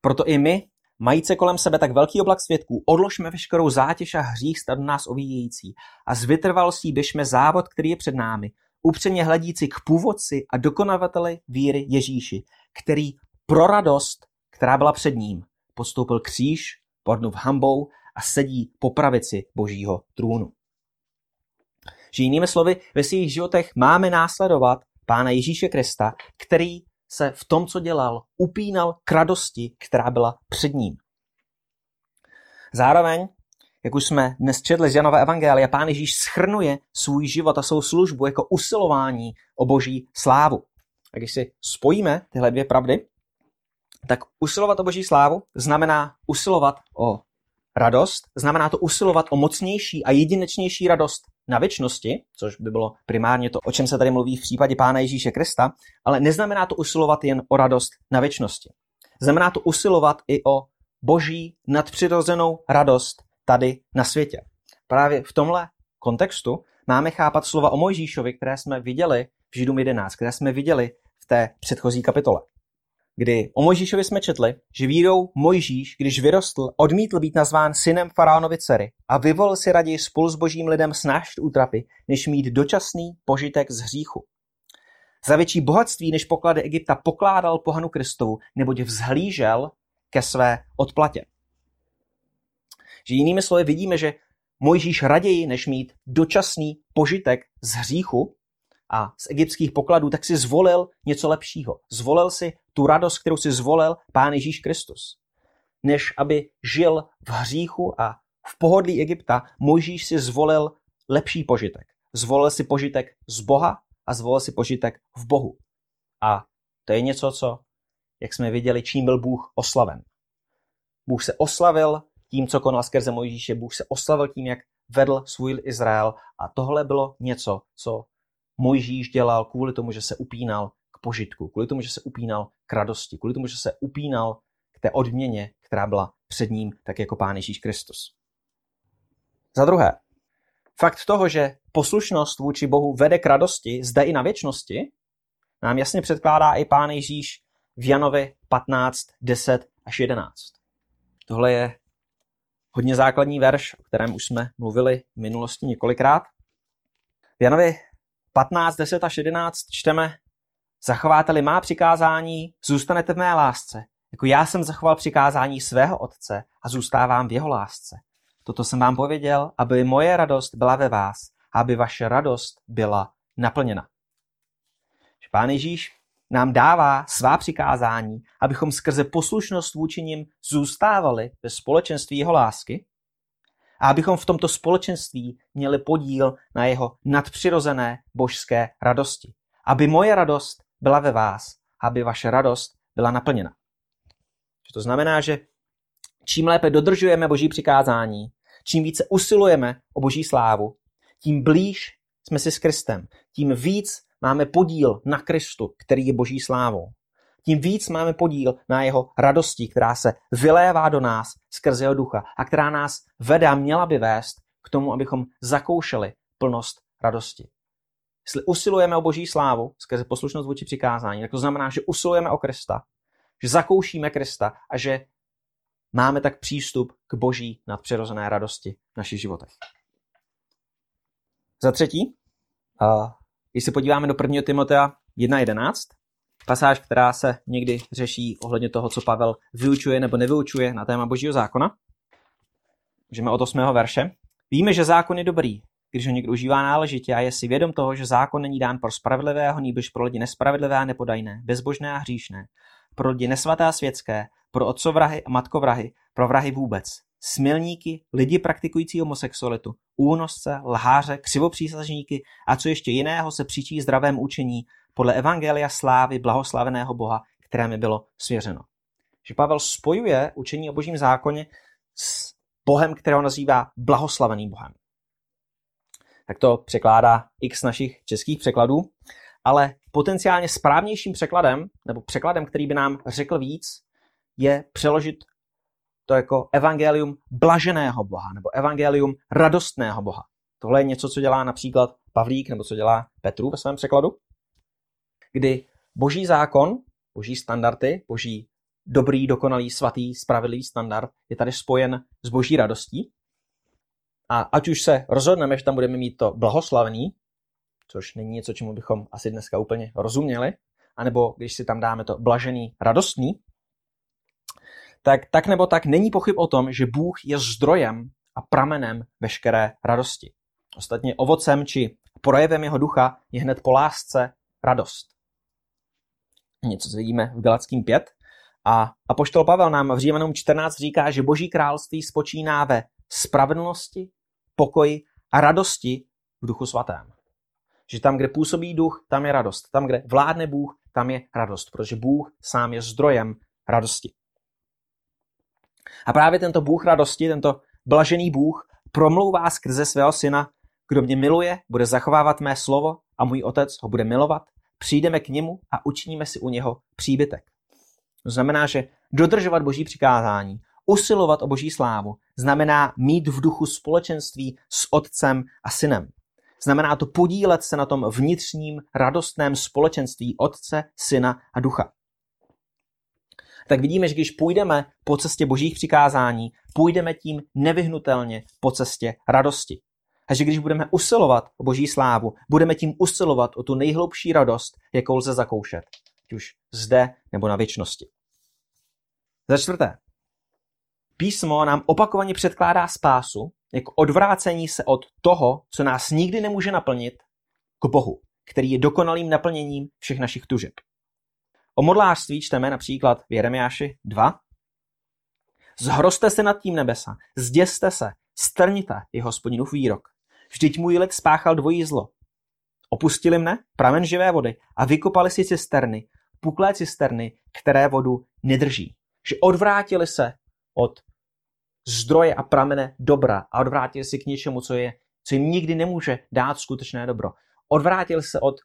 [SPEAKER 1] Proto i my, majíce kolem sebe tak velký oblak svědků, odložme veškerou zátěž a hřích stad nás ovíjející a s vytrvalostí běžme závod, který je před námi, upřeně hledíci k původci a dokonavateli víry Ježíši, který pro radost, která byla před ním, podstoupil kříž, podnuv hambou a sedí po pravici božího trůnu. Že jinými slovy, ve svých životech máme následovat Pána Ježíše Krista, který se v tom, co dělal, upínal k radosti, která byla před ním. Zároveň, jak už jsme dnes četli z Janova Evangelia, Pán Ježíš schrnuje svůj život a svou službu jako usilování o boží slávu. A když si spojíme tyhle dvě pravdy, tak usilovat o boží slávu znamená usilovat o radost, znamená to usilovat o mocnější a jedinečnější radost na věčnosti, což by bylo primárně to, o čem se tady mluví v případě Pána Ježíše Krista, ale neznamená to usilovat jen o radost na věčnosti. Znamená to usilovat i o boží nadpřirozenou radost tady na světě. Právě v tomhle kontextu máme chápat slova o Mojžíšovi, které jsme viděli v Židům 11, které jsme viděli v té předchozí kapitole kdy o Mojžíšovi jsme četli, že vírou Mojžíš, když vyrostl, odmítl být nazván synem faraonovi dcery a vyvolil si raději spolu s božím lidem snášet útrapy, než mít dočasný požitek z hříchu. Za větší bohatství než poklady Egypta pokládal pohanu Kristovu, neboť vzhlížel ke své odplatě. Že jinými slovy vidíme, že Mojžíš raději, než mít dočasný požitek z hříchu, a z egyptských pokladů, tak si zvolil něco lepšího. Zvolil si tu radost, kterou si zvolil Pán Ježíš Kristus. Než aby žil v hříchu a v pohodlí Egypta, Mojžíš si zvolil lepší požitek. Zvolil si požitek z Boha a zvolil si požitek v Bohu. A to je něco, co, jak jsme viděli, čím byl Bůh oslaven. Bůh se oslavil tím, co konal skrze Mojžíše, Bůh se oslavil tím, jak vedl svůj Izrael a tohle bylo něco, co Mojžíš dělal kvůli tomu, že se upínal k požitku, kvůli tomu, že se upínal k radosti, kvůli tomu, že se upínal k té odměně, která byla před ním, tak jako Pán Ježíš Kristus. Za druhé, fakt toho, že poslušnost vůči Bohu vede k radosti zde i na věčnosti, nám jasně předkládá i pán Ježíš v Janovi 15, 10 až 11. Tohle je hodně základní verš, o kterém už jsme mluvili v minulosti několikrát. V Janovi 15, 10 až 11 čteme Zachováte-li má přikázání, zůstanete v mé lásce, jako já jsem zachoval přikázání svého otce a zůstávám v jeho lásce. Toto jsem vám pověděl, aby moje radost byla ve vás a aby vaše radost byla naplněna. Pán Ježíš nám dává svá přikázání, abychom skrze poslušnost vůči nim zůstávali ve společenství jeho lásky a abychom v tomto společenství měli podíl na jeho nadpřirozené božské radosti. Aby moje radost byla ve vás, aby vaše radost byla naplněna. To znamená, že čím lépe dodržujeme boží přikázání, čím více usilujeme o boží slávu, tím blíž jsme si s Kristem, tím víc máme podíl na Kristu, který je boží slávou. Tím víc máme podíl na jeho radosti, která se vylévá do nás skrze jeho ducha a která nás vede a měla by vést k tomu, abychom zakoušeli plnost radosti. Jestli usilujeme o boží slávu skrze poslušnost vůči přikázání, tak to znamená, že usilujeme o Krista, že zakoušíme Krista a že máme tak přístup k boží nadpřirozené radosti v našich životech. Za třetí, když se podíváme do 1. Timotea 1.11, pasáž, která se někdy řeší ohledně toho, co Pavel vyučuje nebo nevyučuje na téma božího zákona, můžeme od 8. verše. Víme, že zákon je dobrý, když ho někdo užívá náležitě a je si vědom toho, že zákon není dán pro spravedlivého, nýbrž pro lidi nespravedlivé a nepodajné, bezbožné a hříšné, pro lidi nesvaté a světské, pro otcovrahy a matkovrahy, pro vrahy vůbec, smilníky, lidi praktikující homosexualitu, únosce, lháře, křivopřísažníky a co ještě jiného se přičí zdravém učení podle evangelia slávy blahoslaveného Boha, které mi bylo svěřeno. Že Pavel spojuje učení o božím zákoně s Bohem, kterého nazývá blahoslaveným Bohem. Tak to překládá x našich českých překladů, ale potenciálně správnějším překladem, nebo překladem, který by nám řekl víc, je přeložit to jako evangelium blaženého Boha nebo evangelium radostného Boha. Tohle je něco, co dělá například Pavlík nebo co dělá Petru ve svém překladu, kdy boží zákon, boží standardy, boží dobrý, dokonalý, svatý, spravedlivý standard je tady spojen s boží radostí. A ať už se rozhodneme, že tam budeme mít to blahoslavný, což není něco, čemu bychom asi dneska úplně rozuměli, anebo když si tam dáme to blažený, radostný, tak tak nebo tak není pochyb o tom, že Bůh je zdrojem a pramenem veškeré radosti. Ostatně ovocem či projevem jeho ducha je hned po lásce radost. Něco, co vidíme v Galackým 5. A apoštol Pavel nám v Římanům 14 říká, že boží království spočíná ve spravedlnosti, pokoji a radosti v duchu svatém. Že tam, kde působí duch, tam je radost. Tam, kde vládne Bůh, tam je radost, protože Bůh sám je zdrojem radosti. A právě tento Bůh radosti, tento blažený Bůh, promlouvá skrze svého syna, kdo mě miluje, bude zachovávat mé slovo a můj otec ho bude milovat. Přijdeme k němu a učiníme si u něho příbytek. To znamená, že dodržovat boží přikázání, usilovat o boží slávu, znamená mít v duchu společenství s otcem a synem. Znamená to podílet se na tom vnitřním radostném společenství otce, syna a ducha tak vidíme, že když půjdeme po cestě božích přikázání, půjdeme tím nevyhnutelně po cestě radosti. A že když budeme usilovat o boží slávu, budeme tím usilovat o tu nejhlubší radost, jakou lze zakoušet, ať už zde nebo na věčnosti. Za čtvrté, písmo nám opakovaně předkládá spásu jako odvrácení se od toho, co nás nikdy nemůže naplnit, k Bohu, který je dokonalým naplněním všech našich tužeb. O modlářství čteme například v Jeremiáši 2. Zhroste se nad tím nebesa, zděste se, strníte je hospodinův výrok. Vždyť můj lid spáchal dvojí zlo. Opustili mne, pramen živé vody, a vykopali si cisterny, puklé cisterny, které vodu nedrží. Že odvrátili se od zdroje a pramene dobra a odvrátili si k něčemu, co, je, co jim nikdy nemůže dát skutečné dobro. Odvrátili se od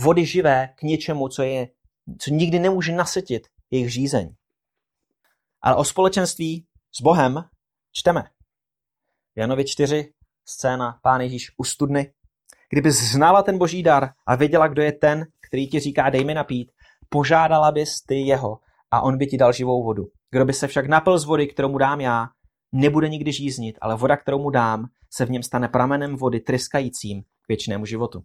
[SPEAKER 1] vody živé k něčemu, co je co nikdy nemůže nasytit jejich řízeň. Ale o společenství s Bohem čteme. Janovi 4 scéna Pán Ježíš u studny. Kdyby znala ten boží dar a věděla, kdo je ten, který ti říká dej mi napít, požádala bys ty jeho a on by ti dal živou vodu. Kdo by se však napil z vody, kterou mu dám já, nebude nikdy žíznit, ale voda, kterou mu dám, se v něm stane pramenem vody tryskajícím k věčnému životu.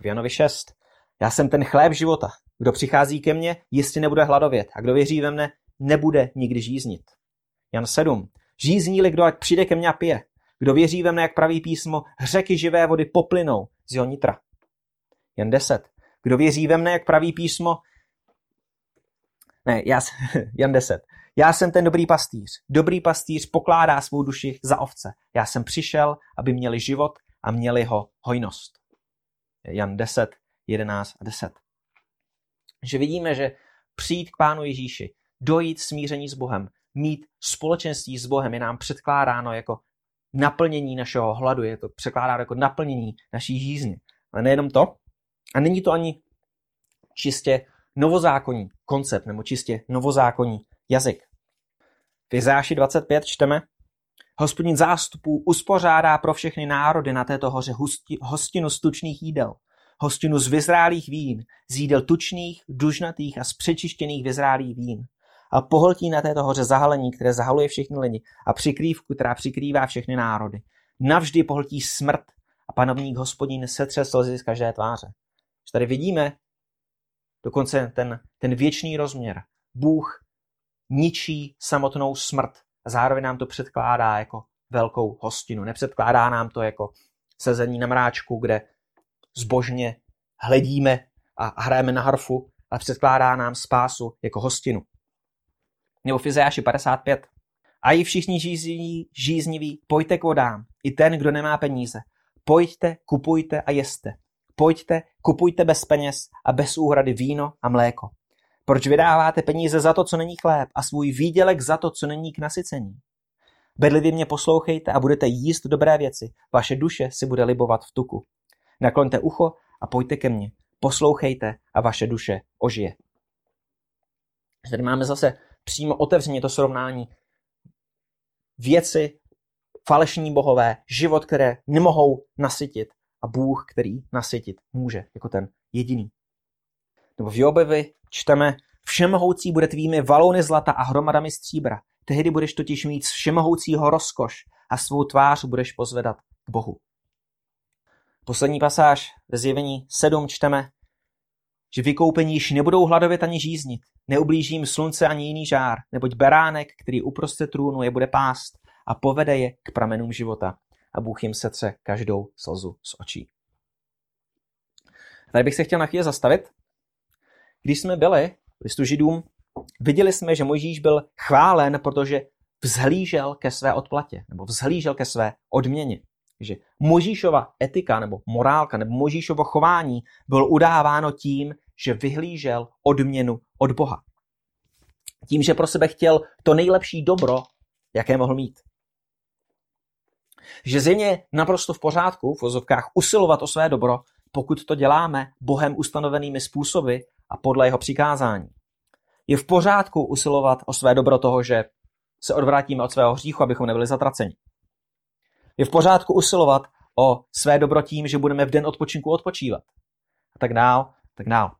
[SPEAKER 1] V Janovi 6. Já jsem ten chléb života. Kdo přichází ke mně, jistě nebude hladovět a kdo věří ve mne, nebude nikdy žíznit. Jan 7. Žízní-li kdo, ať přijde ke mně a pije. Kdo věří ve mne, jak praví písmo, řeky živé vody poplynou z jeho nitra. Jan 10. Kdo věří ve mne, jak praví písmo, ne, já, Jan 10. Já jsem ten dobrý pastýř. Dobrý pastýř pokládá svou duši za ovce. Já jsem přišel, aby měli život a měli ho hojnost. Jan 10, 11 a 10. Že vidíme, že přijít k Pánu Ježíši, dojít smíření s Bohem, mít společenství s Bohem je nám předkládáno jako naplnění našeho hladu, je to překládáno jako naplnění naší jízny. Ale nejenom to, a není to ani čistě novozákonní koncept nebo čistě novozákonní jazyk. V Izáši 25 čteme, Hospodin zástupů uspořádá pro všechny národy na této hoře hostinu z tučných jídel, hostinu z vyzrálých vín, z jídel tučných, dužnatých a z přečištěných vyzrálých vín. A pohltí na této hoře zahalení, které zahaluje všechny lidi a přikrývku, která přikrývá všechny národy. Navždy pohltí smrt a panovník hospodin setře slzy z každé tváře. Tady vidíme dokonce ten, ten věčný rozměr. Bůh ničí samotnou smrt a zároveň nám to předkládá jako velkou hostinu. Nepředkládá nám to jako sezení na mráčku, kde zbožně hledíme a hrajeme na harfu, ale předkládá nám spásu jako hostinu. Nebo v Izajáši 55. A i všichni žízniví, žízniví, pojďte k vodám, i ten, kdo nemá peníze. Pojďte, kupujte a jeste. Pojďte, kupujte bez peněz a bez úhrady víno a mléko. Proč vydáváte peníze za to, co není chléb a svůj výdělek za to, co není k nasycení? Bedlivě mě poslouchejte a budete jíst dobré věci. Vaše duše si bude libovat v tuku. Nakloňte ucho a pojďte ke mně. Poslouchejte a vaše duše ožije. Tady máme zase přímo otevřeně to srovnání. Věci, falešní bohové, život, které nemohou nasytit a Bůh, který nasytit může, jako ten jediný. Nebo v Jobevi čteme, všemohoucí bude tvými valony zlata a hromadami stříbra. Tehdy budeš totiž mít všemohoucího rozkoš a svou tvář budeš pozvedat k Bohu. Poslední pasáž ve zjevení 7 čteme, že vykoupení již nebudou hladovět ani žíznit, neublížím slunce ani jiný žár, neboť beránek, který uprostřed trůnu je bude pást a povede je k pramenům života a Bůh jim setře každou slzu z očí. Tady bych se chtěl na chvíli zastavit. Když jsme byli v listu židům, viděli jsme, že Mojžíš byl chválen, protože vzhlížel ke své odplatě, nebo vzhlížel ke své odměně. Že Mojžíšova etika, nebo morálka, nebo Mojžíšovo chování bylo udáváno tím, že vyhlížel odměnu od Boha. Tím, že pro sebe chtěl to nejlepší dobro, jaké mohl mít. Že je naprosto v pořádku v vozovkách usilovat o své dobro, pokud to děláme Bohem ustanovenými způsoby a podle jeho přikázání. Je v pořádku usilovat o své dobro toho, že se odvrátíme od svého hříchu, abychom nebyli zatraceni. Je v pořádku usilovat o své dobro tím, že budeme v den odpočinku odpočívat. A tak dál, tak dál.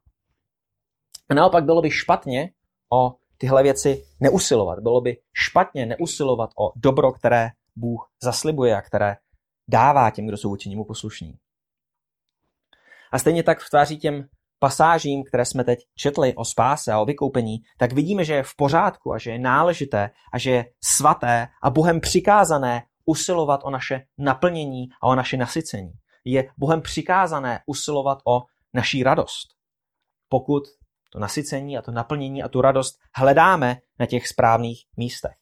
[SPEAKER 1] A naopak bylo by špatně o tyhle věci neusilovat. Bylo by špatně neusilovat o dobro, které Bůh zaslibuje a které dává těm, kdo jsou vůči němu poslušní. A stejně tak v tváří těm pasážím, které jsme teď četli o spáse a o vykoupení, tak vidíme, že je v pořádku a že je náležité a že je svaté a Bohem přikázané usilovat o naše naplnění a o naše nasycení. Je Bohem přikázané usilovat o naší radost. Pokud to nasycení a to naplnění a tu radost hledáme na těch správných místech.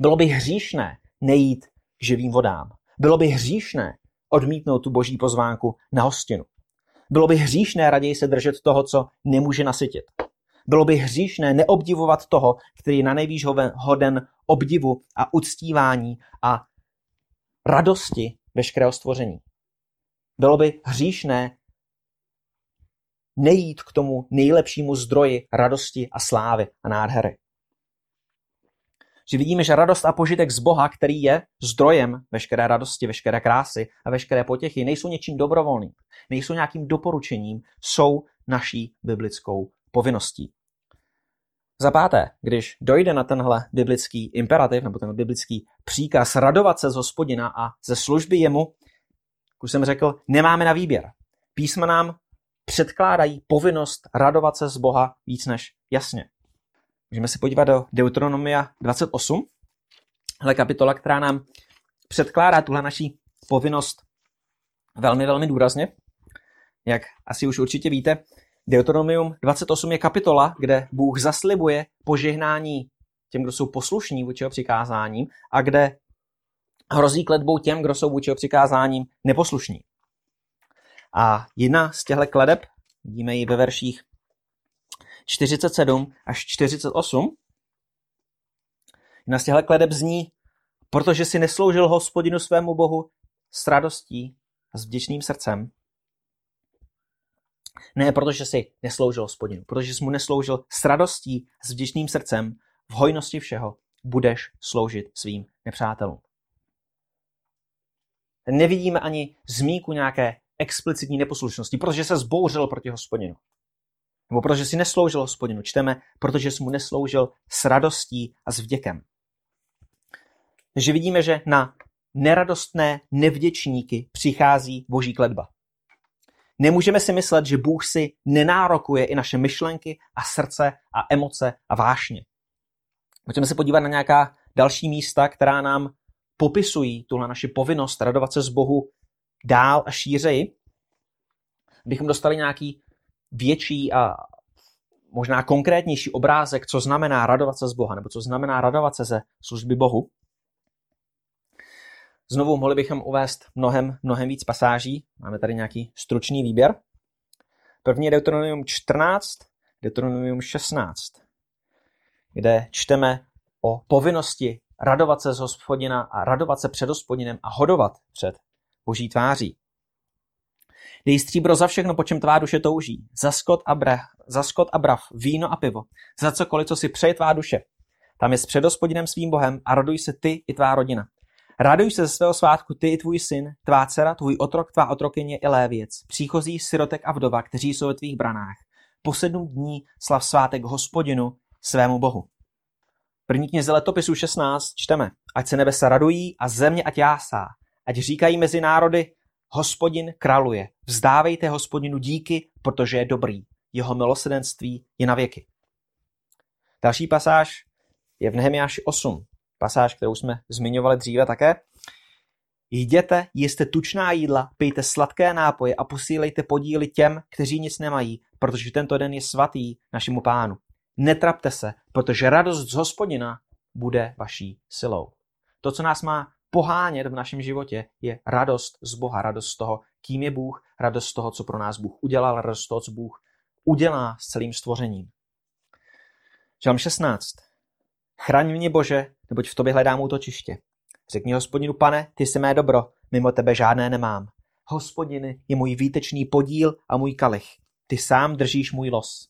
[SPEAKER 1] Bylo by hříšné nejít k živým vodám. Bylo by hříšné odmítnout tu boží pozvánku na hostinu. Bylo by hříšné raději se držet toho, co nemůže nasytit. Bylo by hříšné neobdivovat toho, který je na nejvýš hoden obdivu a uctívání a radosti veškerého stvoření. Bylo by hříšné nejít k tomu nejlepšímu zdroji radosti a slávy a nádhery. Že vidíme, že radost a požitek z Boha, který je zdrojem veškeré radosti, veškeré krásy a veškeré potěchy, nejsou něčím dobrovolným, nejsou nějakým doporučením, jsou naší biblickou povinností. Za páté, když dojde na tenhle biblický imperativ nebo ten biblický příkaz radovat se z hospodina a ze služby jemu, jak už jsem řekl, nemáme na výběr. Písma nám předkládají povinnost radovat se z Boha víc než jasně. Můžeme se podívat do Deuteronomia 28, hele kapitola, která nám předkládá tuhle naší povinnost velmi, velmi důrazně. Jak asi už určitě víte, Deuteronomium 28 je kapitola, kde Bůh zaslibuje požehnání těm, kdo jsou poslušní vůči jeho přikázáním a kde hrozí kledbou těm, kdo jsou vůči jeho přikázáním neposlušní. A jedna z těchto kledeb, vidíme ji ve verších 47 až 48, jedna z těchto kledeb zní, protože si nesloužil hospodinu svému bohu s radostí a s vděčným srdcem, ne protože si nesloužil hospodinu, protože jsi mu nesloužil s radostí, s vděčným srdcem, v hojnosti všeho budeš sloužit svým nepřátelům. Nevidíme ani zmínku nějaké explicitní neposlušnosti, protože se zbouřil proti hospodinu. Nebo protože si nesloužil hospodinu. Čteme, protože jsi mu nesloužil s radostí a s vděkem. Takže vidíme, že na neradostné nevděčníky přichází boží kledba. Nemůžeme si myslet, že Bůh si nenárokuje i naše myšlenky a srdce a emoce a vášně. Můžeme se podívat na nějaká další místa, která nám popisují tuhle naši povinnost radovat se z Bohu dál a šířeji, abychom dostali nějaký větší a možná konkrétnější obrázek, co znamená radovat se z Boha, nebo co znamená radovat se ze služby Bohu. Znovu mohli bychom uvést mnohem, mnohem víc pasáží. Máme tady nějaký stručný výběr. První je Deuteronomium 14, Deuteronomium 16, kde čteme o povinnosti radovat se z hospodina a radovat se před hospodinem a hodovat před boží tváří. Dej stříbro za všechno, po čem tvá duše touží. Za skot a, brah, za skot a brav, víno a pivo. Za cokoliv, co si přeje tvá duše. Tam je s před hospodinem svým bohem a raduj se ty i tvá rodina. Raduj se ze svého svátku ty i tvůj syn, tvá dcera, tvůj otrok, tvá otrokyně i lévěc, příchozí, sirotek a vdova, kteří jsou ve tvých branách. Po sedm dní slav svátek hospodinu, svému bohu. První knize letopisu 16 čteme, ať se nebesa radují a země ať jásá, ať říkají mezi národy, hospodin králuje, vzdávejte hospodinu díky, protože je dobrý, jeho milosedenství je na věky. Další pasáž je v Nehemiáši 8, pasáž, kterou jsme zmiňovali dříve také. Jděte, jeste tučná jídla, pijte sladké nápoje a posílejte podíly těm, kteří nic nemají, protože tento den je svatý našemu pánu. Netrapte se, protože radost z hospodina bude vaší silou. To, co nás má pohánět v našem životě, je radost z Boha, radost z toho, kým je Bůh, radost z toho, co pro nás Bůh udělal, radost z toho, co Bůh udělá s celým stvořením. Žalm 16. Chraň mě, Bože, neboť v tobě hledám útočiště. Řekni hospodinu, pane, ty jsi mé dobro, mimo tebe žádné nemám. Hospodiny je můj výtečný podíl a můj kalich. Ty sám držíš můj los.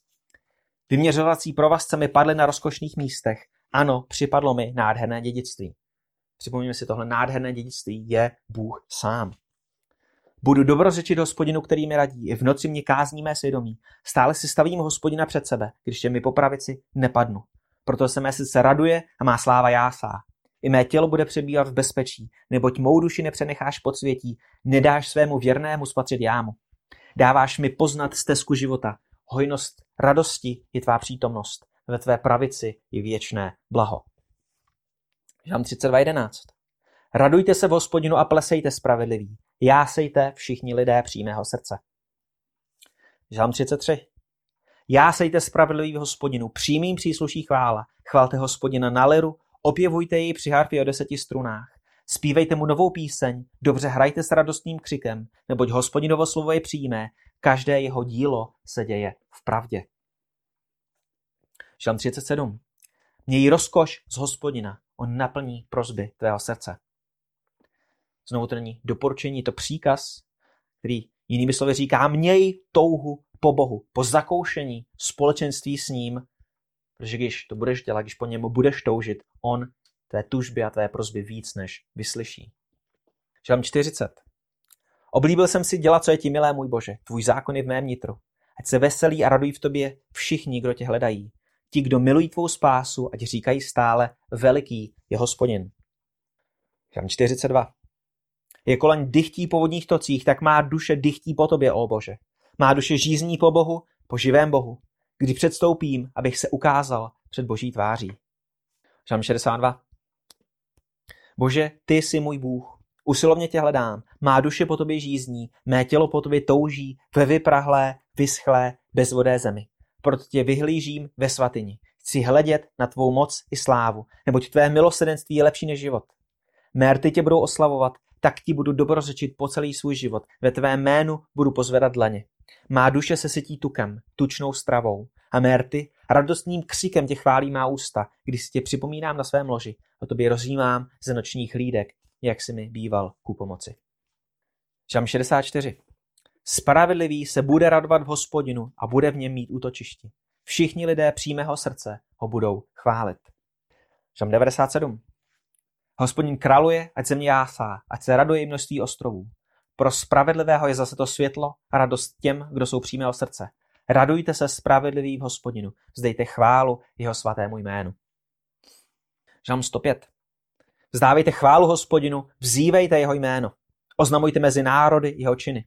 [SPEAKER 1] Vyměřovací provazce mi padly na rozkošných místech. Ano, připadlo mi nádherné dědictví. Připomněme si, tohle nádherné dědictví je Bůh sám. Budu dobrořečit hospodinu, který mi radí. I v noci mě kázní mé svědomí. Stále si stavím hospodina před sebe, když je mi po pravici nepadnu. Proto se mé srdce raduje a má sláva jásá. I mé tělo bude přebývat v bezpečí, neboť mou duši nepřenecháš pod světí, nedáš svému věrnému spatřit jámu. Dáváš mi poznat stezku života. Hojnost radosti je tvá přítomnost. Ve tvé pravici je věčné blaho. Žám 32.11. Radujte se v hospodinu a plesejte spravedliví. Jásejte všichni lidé přímého srdce. Žám 33. Jásejte spravedlivý hospodinu, přímým přísluší chvála. Chvalte hospodina na liru, opěvujte jej při harfě o deseti strunách. Spívejte mu novou píseň, dobře hrajte s radostným křikem, neboť hospodinovo slovo je přímé, každé jeho dílo se děje v pravdě. Žalm 37. Měj rozkoš z hospodina, on naplní prozby tvého srdce. Znovu to není doporučení, to příkaz, který jinými slovy říká, měj touhu po Bohu, po zakoušení společenství s ním, protože když to budeš dělat, když po němu budeš toužit, on tvé tužby a tvé prozby víc, než vyslyší. Žalm 40. Oblíbil jsem si dělat, co je ti milé, můj Bože, tvůj zákon je v mém nitru. Ať se veselí a radují v tobě všichni, kdo tě hledají. Ti, kdo milují tvou spásu, ať říkají stále, veliký je hospodin. Žalm 42. Je kolem dychtí po vodních tocích, tak má duše dychtí po tobě, ó Bože. Má duše žízní po Bohu, po živém Bohu, kdy předstoupím, abych se ukázal před boží tváří. Žalm 62. Bože, ty jsi můj Bůh. Usilovně tě hledám. Má duše po tobě žízní, mé tělo po tobě touží ve vyprahlé, vyschlé, bezvodé zemi. Proto tě vyhlížím ve svatyni. Chci hledět na tvou moc i slávu, neboť tvé milosedenství je lepší než život. Mé rty tě budou oslavovat, tak ti budu dobrořečit po celý svůj život. Ve tvé jménu budu pozvedat dlaně. Má duše se sytí tukem, tučnou stravou. A mé rty radostným křikem tě chválí má ústa, když si tě připomínám na svém loži. O tobě rozjímám ze nočních hlídek, jak si mi býval ku pomoci. Žam 64. Spravedlivý se bude radovat v hospodinu a bude v něm mít útočišti. Všichni lidé přímého srdce ho budou chválit. Žam 97. Hospodin králuje, ať země jásá, ať se raduje množství ostrovů. Pro spravedlivého je zase to světlo a radost těm, kdo jsou přímého srdce. Radujte se spravedlivý v hospodinu, zdejte chválu jeho svatému jménu. Žalm 105. Vzdávejte chválu hospodinu, vzívejte jeho jméno. Oznamujte mezi národy jeho činy.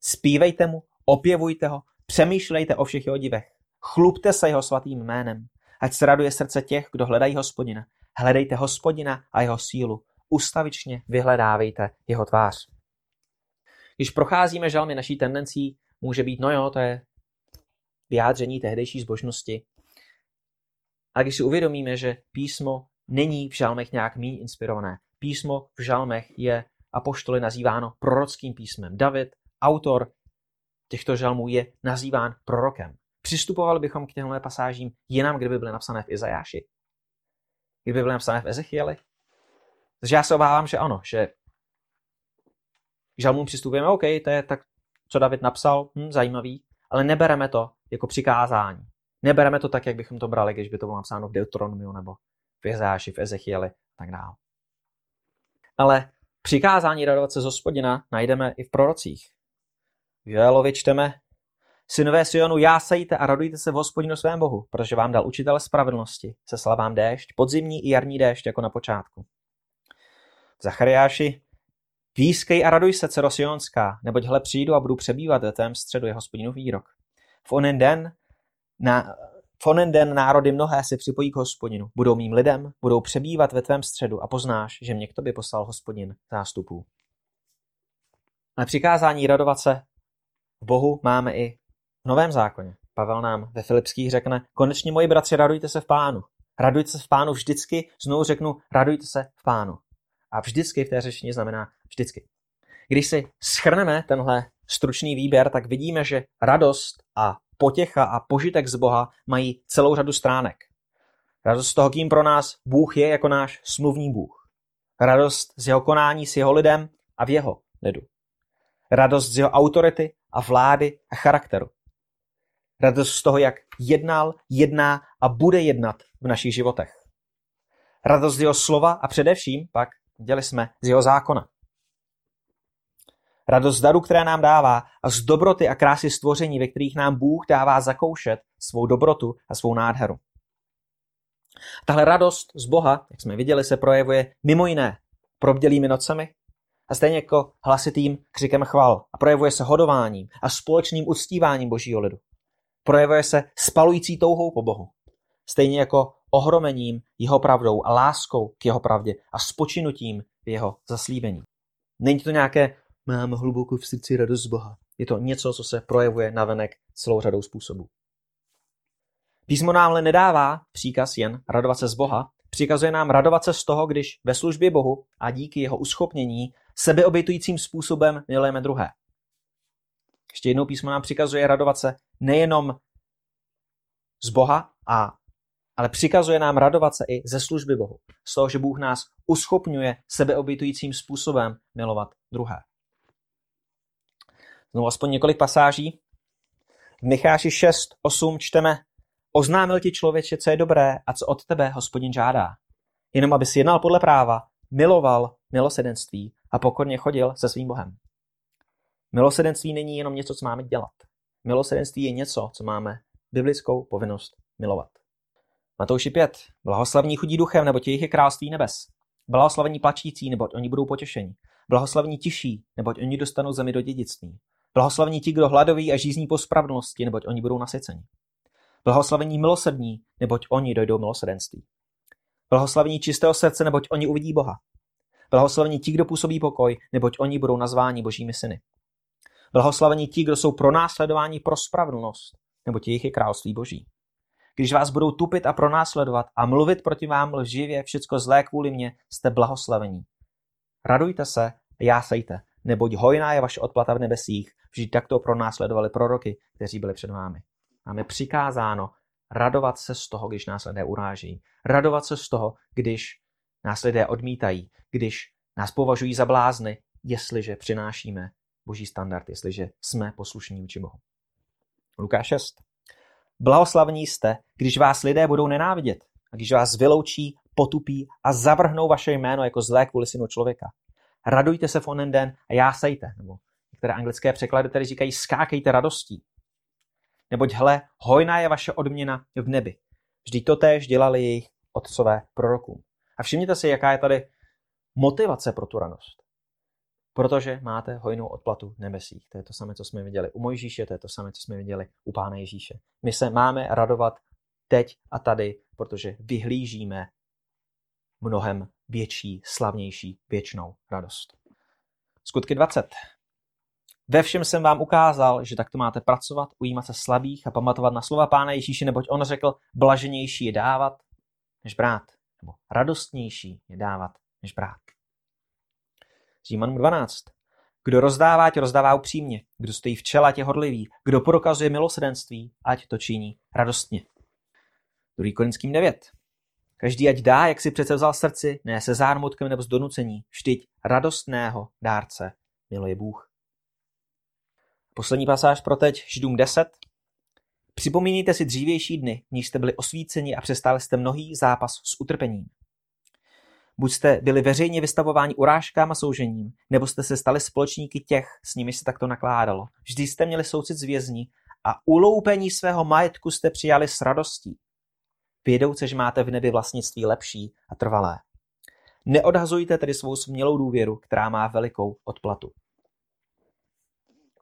[SPEAKER 1] Spívejte mu, opěvujte ho, přemýšlejte o všech jeho divech. Chlubte se jeho svatým jménem. Ať se raduje srdce těch, kdo hledají hospodina. Hledejte hospodina a jeho sílu. Ustavičně vyhledávejte jeho tvář. Když procházíme žalmy naší tendencí, může být, no jo, to je vyjádření tehdejší zbožnosti. A když si uvědomíme, že písmo není v žalmech nějak méně inspirované, písmo v žalmech je apoštoly nazýváno prorockým písmem. David, autor těchto žalmů, je nazýván prorokem. Přistupovali bychom k těmhle pasážím jinam, kdyby byly napsané v Izajáši. Kdyby byly napsané v Ezechieli. Takže já se obávám, že ano, že k žalmům přistupujeme, OK, to je tak, co David napsal, hm, zajímavý, ale nebereme to jako přikázání. Nebereme to tak, jak bychom to brali, když by to bylo napsáno v Deuteronomiu nebo v Jezáši, v Ezechieli a tak dále. Ale přikázání radovat se z hospodina najdeme i v prorocích. Joelovi čteme, Synové Sionu, jásejte a radujte se v hospodinu svém Bohu, protože vám dal učitele spravedlnosti, se slavám déšť, podzimní i jarní déšť jako na počátku. Zachariáši Pískej a raduj se, dcero Sionská, neboť hle přijdu a budu přebývat ve tvém středu, je hospodinu výrok. V onen den, na, v onen den národy mnohé se připojí k hospodinu. Budou mým lidem, budou přebývat ve tvém středu a poznáš, že mě k tobě poslal hospodin zástupů. Ale přikázání radovat se v Bohu máme i v Novém zákoně. Pavel nám ve Filipských řekne, konečně moji bratři, radujte se v pánu. Radujte se v pánu vždycky, znovu řeknu, radujte se v pánu. A vždycky v té řečtině znamená vždycky. Když si schrneme tenhle stručný výběr, tak vidíme, že radost a potěcha a požitek z Boha mají celou řadu stránek. Radost z toho, kým pro nás Bůh je jako náš smluvní Bůh. Radost z jeho konání s jeho lidem a v jeho lidu. Radost z jeho autority a vlády a charakteru. Radost z toho, jak jednal, jedná a bude jednat v našich životech. Radost z jeho slova a především pak Viděli jsme z jeho zákona. Radost daru, které nám dává a z dobroty a krásy stvoření, ve kterých nám Bůh dává zakoušet svou dobrotu a svou nádheru. Tahle radost z Boha, jak jsme viděli, se projevuje mimo jiné probdělými nocemi a stejně jako hlasitým křikem chval a projevuje se hodováním a společným uctíváním božího lidu. Projevuje se spalující touhou po Bohu. Stejně jako ohromením jeho pravdou a láskou k jeho pravdě a spočinutím v jeho zaslíbení. Není to nějaké mám hluboko v srdci radost z Boha. Je to něco, co se projevuje navenek celou řadou způsobů. Písmo nám ale nedává příkaz jen radovat se z Boha, přikazuje nám radovat se z toho, když ve službě Bohu a díky jeho uschopnění sebeobětujícím způsobem milujeme druhé. Ještě jednou písmo nám přikazuje radovat se nejenom z Boha a ale přikazuje nám radovat se i ze služby Bohu. Z toho, že Bůh nás uschopňuje sebeobětujícím způsobem milovat druhé. Znovu aspoň několik pasáží. V Micháši 6, 8 čteme Oznámil ti člověče, co je dobré a co od tebe hospodin žádá. jenom aby si jednal podle práva, miloval milosedenství a pokorně chodil se svým Bohem. Milosedenství není jenom něco, co máme dělat. Milosedenství je něco, co máme biblickou povinnost milovat. Matouši 5. Blahoslavní chudí duchem, nebo jejich je království nebes. Blahoslavení plačící, neboť oni budou potěšení. Blahoslavní tiší, neboť oni dostanou zemi do dědictví. Blahoslavní ti, kdo hladoví a žízní po spravedlnosti, neboť oni budou nasyceni. Blahoslavení milosrdní, neboť oni dojdou milosrdenství. Blahoslavení čistého srdce, neboť oni uvidí Boha. Blahoslavení ti, kdo působí pokoj, neboť oni budou nazváni božími syny. Blahoslavení ti, kdo jsou pronásledováni pro spravedlnost, neboť jejich je království boží. Když vás budou tupit a pronásledovat a mluvit proti vám lživě všecko zlé kvůli mně, jste blahoslavení. Radujte se a jásejte, neboť hojná je vaše odplata v nebesích, vždyť takto pronásledovali proroky, kteří byli před vámi. Máme přikázáno radovat se z toho, když nás lidé uráží. Radovat se z toho, když nás lidé odmítají, když nás považují za blázny, jestliže přinášíme boží standard, jestliže jsme poslušní vůči Bohu. Lukáš 6. Blahoslavní jste, když vás lidé budou nenávidět a když vás vyloučí, potupí a zavrhnou vaše jméno jako zlé kvůli synu člověka. Radujte se v onen den a jásejte. Nebo některé anglické překlady tady říkají skákejte radostí. Neboť hle, hojná je vaše odměna v nebi. Vždyť to též dělali jejich otcové prorokům. A všimněte si, jaká je tady motivace pro tu radost. Protože máte hojnou odplatu v nebesích. To je to samé, co jsme viděli u Mojžíše, to je to samé, co jsme viděli u Pána Ježíše. My se máme radovat teď a tady, protože vyhlížíme mnohem větší, slavnější, věčnou radost. Skutky 20. Ve všem jsem vám ukázal, že takto máte pracovat, ujímat se slabých a pamatovat na slova Pána Ježíše, neboť on řekl, blaženější je dávat, než brát. Nebo radostnější je dávat, než brát. Římanům 12. Kdo rozdává, ať rozdává upřímně. Kdo stojí v čele, ať je hodlivý. Kdo prokazuje milosrdenství, ať to činí radostně. 2. Korinským 9. Každý ať dá, jak si přece vzal srdci, ne se zármutkem nebo z donucení. Vždyť radostného dárce miluje Bůh. Poslední pasáž pro teď, Židům 10. Připomínejte si dřívější dny, níž jste byli osvíceni a přestáli jste mnohý zápas s utrpením. Buď jste byli veřejně vystavováni urážkám a soužením, nebo jste se stali společníky těch, s nimi se takto nakládalo. Vždy jste měli soucit z vězní a uloupení svého majetku jste přijali s radostí. Vědouce, že máte v nebi vlastnictví lepší a trvalé. Neodhazujte tedy svou smělou důvěru, která má velikou odplatu.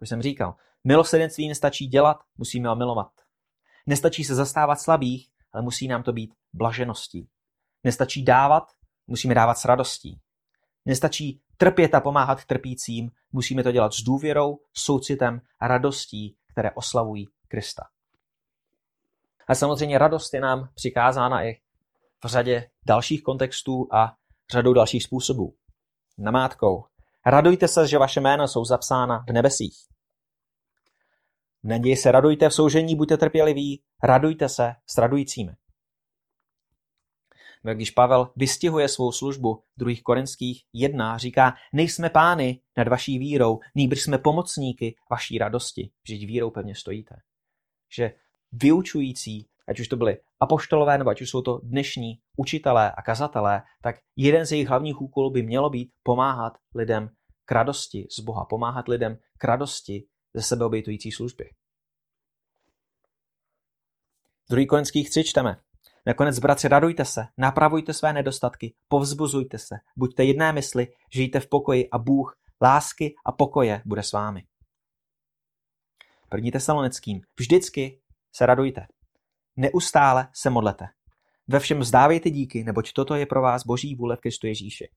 [SPEAKER 1] Jak jsem říkal, milosrdenství nestačí dělat, musíme ho milovat. Nestačí se zastávat slabých, ale musí nám to být blažeností. Nestačí dávat, musíme dávat s radostí. Nestačí trpět a pomáhat trpícím, musíme to dělat s důvěrou, soucitem a radostí, které oslavují Krista. A samozřejmě radost je nám přikázána i v řadě dalších kontextů a řadou dalších způsobů. Namátkou. Radujte se, že vaše jména jsou zapsána v nebesích. V naději se radujte, v soužení buďte trpěliví, radujte se s radujícími. Když Pavel vystihuje svou službu 2. Korinských 1, říká, nejsme pány nad vaší vírou, nýbrž jsme pomocníky vaší radosti, že vírou pevně stojíte. Že vyučující, ať už to byly apoštolové, nebo ať už jsou to dnešní učitelé a kazatelé, tak jeden z jejich hlavních úkolů by mělo být pomáhat lidem k radosti z Boha, pomáhat lidem k radosti ze sebeobětující služby. Druhý Korinských 3 čteme. Nakonec, bratři, radujte se, napravujte své nedostatky, povzbuzujte se, buďte jedné mysli, žijte v pokoji a Bůh lásky a pokoje bude s vámi. První tesalonickým. Vždycky se radujte. Neustále se modlete. Ve všem vzdávejte díky, neboť toto je pro vás boží vůle v Kristu Ježíši.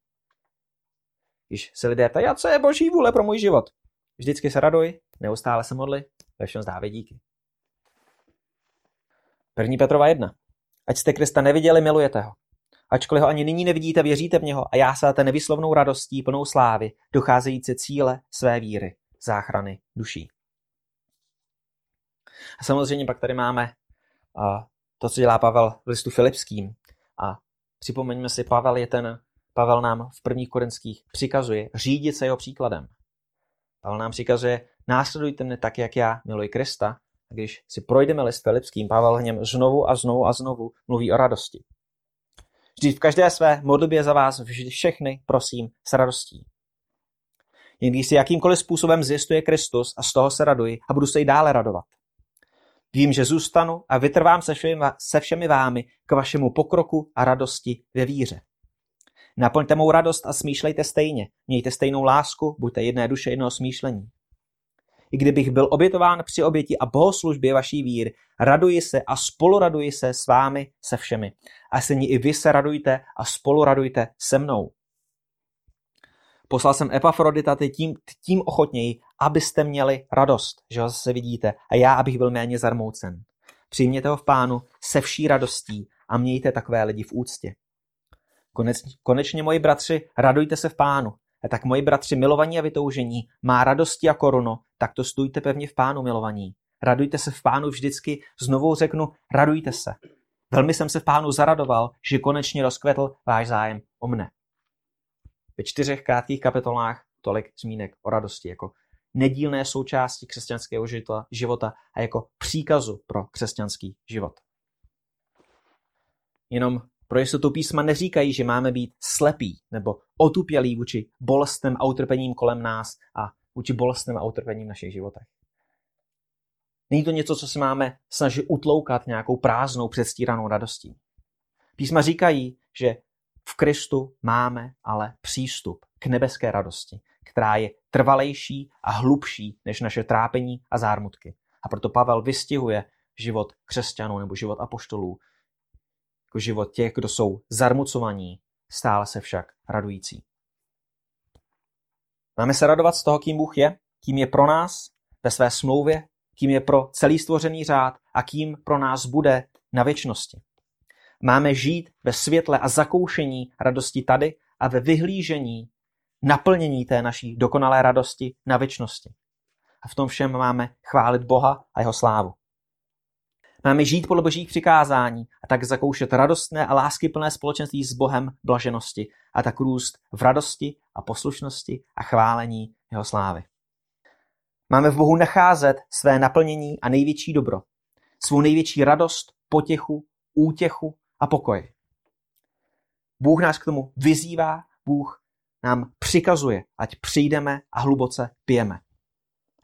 [SPEAKER 1] Když se lidé ptají, co je boží vůle pro můj život? Vždycky se raduj, neustále se modli, ve všem vzdávej díky. První Petrova 1. Ať jste Krista neviděli, milujete ho. Ačkoliv ho ani nyní nevidíte, věříte v něho a jásáte nevyslovnou radostí plnou slávy, docházející cíle své víry, záchrany duší. A samozřejmě pak tady máme to, co dělá Pavel v listu Filipským. A připomeňme si, Pavel je ten, Pavel nám v prvních korinských přikazuje řídit se jeho příkladem. Pavel nám přikazuje, následujte mne tak, jak já miluji Krista. A když si projdeme list Filipským, Pavel v něm znovu a znovu a znovu mluví o radosti. Vždyť v každé své modlitbě za vás všechny prosím s radostí. Jen když si jakýmkoliv způsobem zjistuje Kristus a z toho se raduji a budu se i dále radovat. Vím, že zůstanu a vytrvám se všemi, se všemi vámi k vašemu pokroku a radosti ve víře. Naplňte mou radost a smýšlejte stejně. Mějte stejnou lásku, buďte jedné duše jednoho smýšlení. I kdybych byl obětován při oběti a bohoslužbě vaší vír, raduji se a spoluraduji se s vámi se všemi. A se i vy se radujte a spoluradujte se mnou. Poslal jsem Epafrodita tím, tím ochotněji, abyste měli radost, že ho zase vidíte, a já, abych byl méně zarmoucen. Přijměte ho v pánu se vší radostí a mějte takové lidi v úctě. Konečně, moji bratři, radujte se v pánu. A tak moji bratři milovaní a vytoužení, má radosti a koruno, tak to stůjte pevně v pánu milovaní. Radujte se v pánu vždycky, znovu řeknu, radujte se. Velmi jsem se v pánu zaradoval, že konečně rozkvetl váš zájem o mne. Ve čtyřech krátkých kapitolách tolik zmínek o radosti jako nedílné součásti křesťanského života a jako příkazu pro křesťanský život. Jenom pro jistotu písma neříkají, že máme být slepí nebo otupělí vůči bolestem a utrpením kolem nás a vůči bolestem a utrpením v našich životech. Není to něco, co se máme snažit utloukat nějakou prázdnou předstíranou radostí. Písma říkají, že v Kristu máme ale přístup k nebeské radosti, která je trvalejší a hlubší než naše trápení a zármutky. A proto Pavel vystihuje život křesťanů nebo život apoštolů jako život těch, kdo jsou zarmucovaní, stále se však radující. Máme se radovat z toho, kým Bůh je, kým je pro nás ve své smlouvě, kým je pro celý stvořený řád a kým pro nás bude na věčnosti. Máme žít ve světle a zakoušení radosti tady a ve vyhlížení naplnění té naší dokonalé radosti na věčnosti. A v tom všem máme chválit Boha a jeho slávu. Máme žít podle božích přikázání a tak zakoušet radostné a láskyplné společenství s Bohem blaženosti a tak růst v radosti a poslušnosti a chválení jeho slávy. Máme v Bohu nacházet své naplnění a největší dobro, svou největší radost, potěchu, útěchu a pokoj. Bůh nás k tomu vyzývá, Bůh nám přikazuje, ať přijdeme a hluboce pijeme.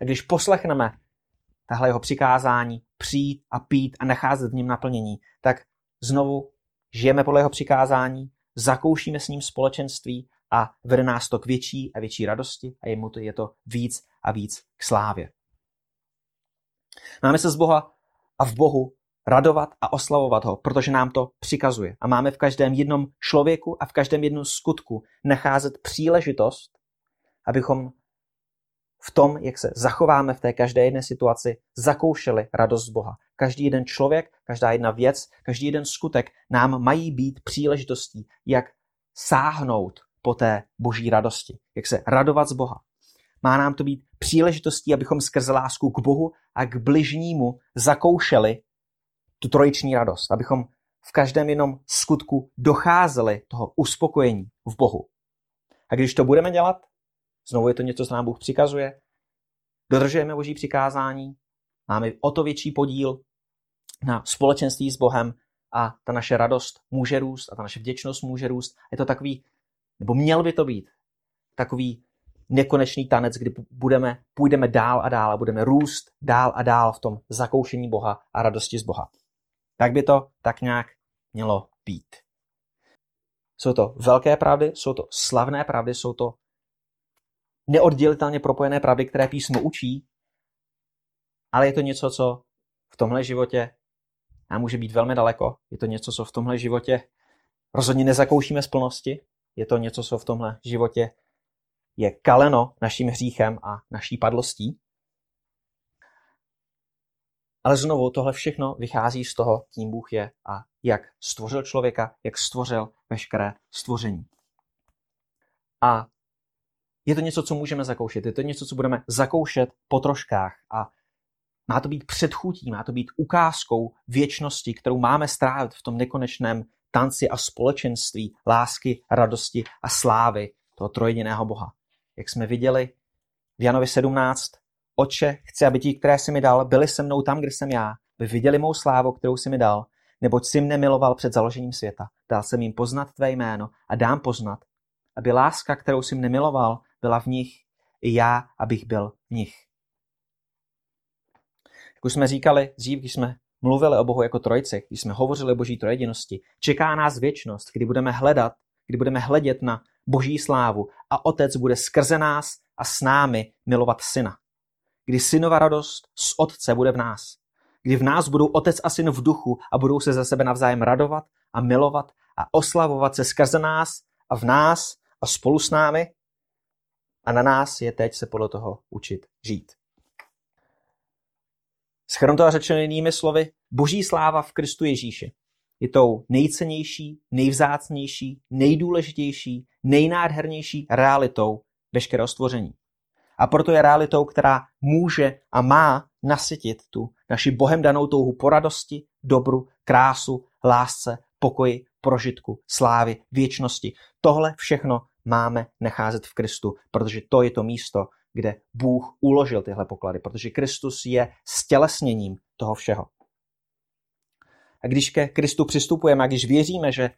[SPEAKER 1] A když poslechneme tahle jeho přikázání, přijít a pít a nacházet v něm naplnění, tak znovu žijeme podle jeho přikázání, zakoušíme s ním společenství a vede nás to k větší a větší radosti a jemu to je to víc a víc k slávě. Máme se z Boha a v Bohu radovat a oslavovat ho, protože nám to přikazuje. A máme v každém jednom člověku a v každém jednom skutku nacházet příležitost, abychom v tom, jak se zachováme v té každé jedné situaci, zakoušeli radost z Boha. Každý jeden člověk, každá jedna věc, každý jeden skutek nám mají být příležitostí, jak sáhnout po té boží radosti, jak se radovat z Boha. Má nám to být příležitostí, abychom skrze lásku k Bohu a k bližnímu zakoušeli tu trojiční radost, abychom v každém jednom skutku docházeli toho uspokojení v Bohu. A když to budeme dělat, Znovu je to něco, co nám Bůh přikazuje. Dodržujeme Boží přikázání, máme o to větší podíl na společenství s Bohem a ta naše radost může růst a ta naše vděčnost může růst. Je to takový, nebo měl by to být, takový nekonečný tanec, kdy budeme, půjdeme dál a dál a budeme růst dál a dál v tom zakoušení Boha a radosti z Boha. Tak by to tak nějak mělo být. Jsou to velké pravdy, jsou to slavné pravdy, jsou to neoddělitelně propojené pravdy, které písmo učí, ale je to něco, co v tomhle životě nám může být velmi daleko. Je to něco, co v tomhle životě rozhodně nezakoušíme z plnosti. Je to něco, co v tomhle životě je kaleno naším hříchem a naší padlostí. Ale znovu tohle všechno vychází z toho, kým Bůh je a jak stvořil člověka, jak stvořil veškeré stvoření. A je to něco, co můžeme zakoušet, je to něco, co budeme zakoušet po troškách a má to být předchůtí, má to být ukázkou věčnosti, kterou máme strávit v tom nekonečném tanci a společenství lásky, radosti a slávy toho trojediného Boha. Jak jsme viděli v Janovi 17, Oče, chci, aby ti, které jsi mi dal, byli se mnou tam, kde jsem já, by viděli mou slávu, kterou jsi mi dal, neboť jsi mne miloval před založením světa. Dal jsem jim poznat tvé jméno a dám poznat, aby láska, kterou jsi mne miloval, byla v nich, i já, abych byl v nich. Jak už jsme říkali dřív, když jsme mluvili o Bohu jako trojci, když jsme hovořili o boží trojedinosti, čeká nás věčnost, kdy budeme hledat, kdy budeme hledět na boží slávu a otec bude skrze nás a s námi milovat syna. Kdy synova radost z otce bude v nás. Kdy v nás budou otec a syn v duchu a budou se za sebe navzájem radovat a milovat a oslavovat se skrze nás a v nás a spolu s námi. A na nás je teď se podle toho učit žít. Schrnu to řečeno jinými slovy, boží sláva v Kristu Ježíši je tou nejcennější, nejvzácnější, nejdůležitější, nejnádhernější realitou veškerého stvoření. A proto je realitou, která může a má nasytit tu naši bohem danou touhu po radosti, dobru, krásu, lásce, pokoji, prožitku, slávy, věčnosti. Tohle všechno máme nacházet v Kristu, protože to je to místo, kde Bůh uložil tyhle poklady, protože Kristus je stělesněním toho všeho. A když ke Kristu přistupujeme a když věříme, že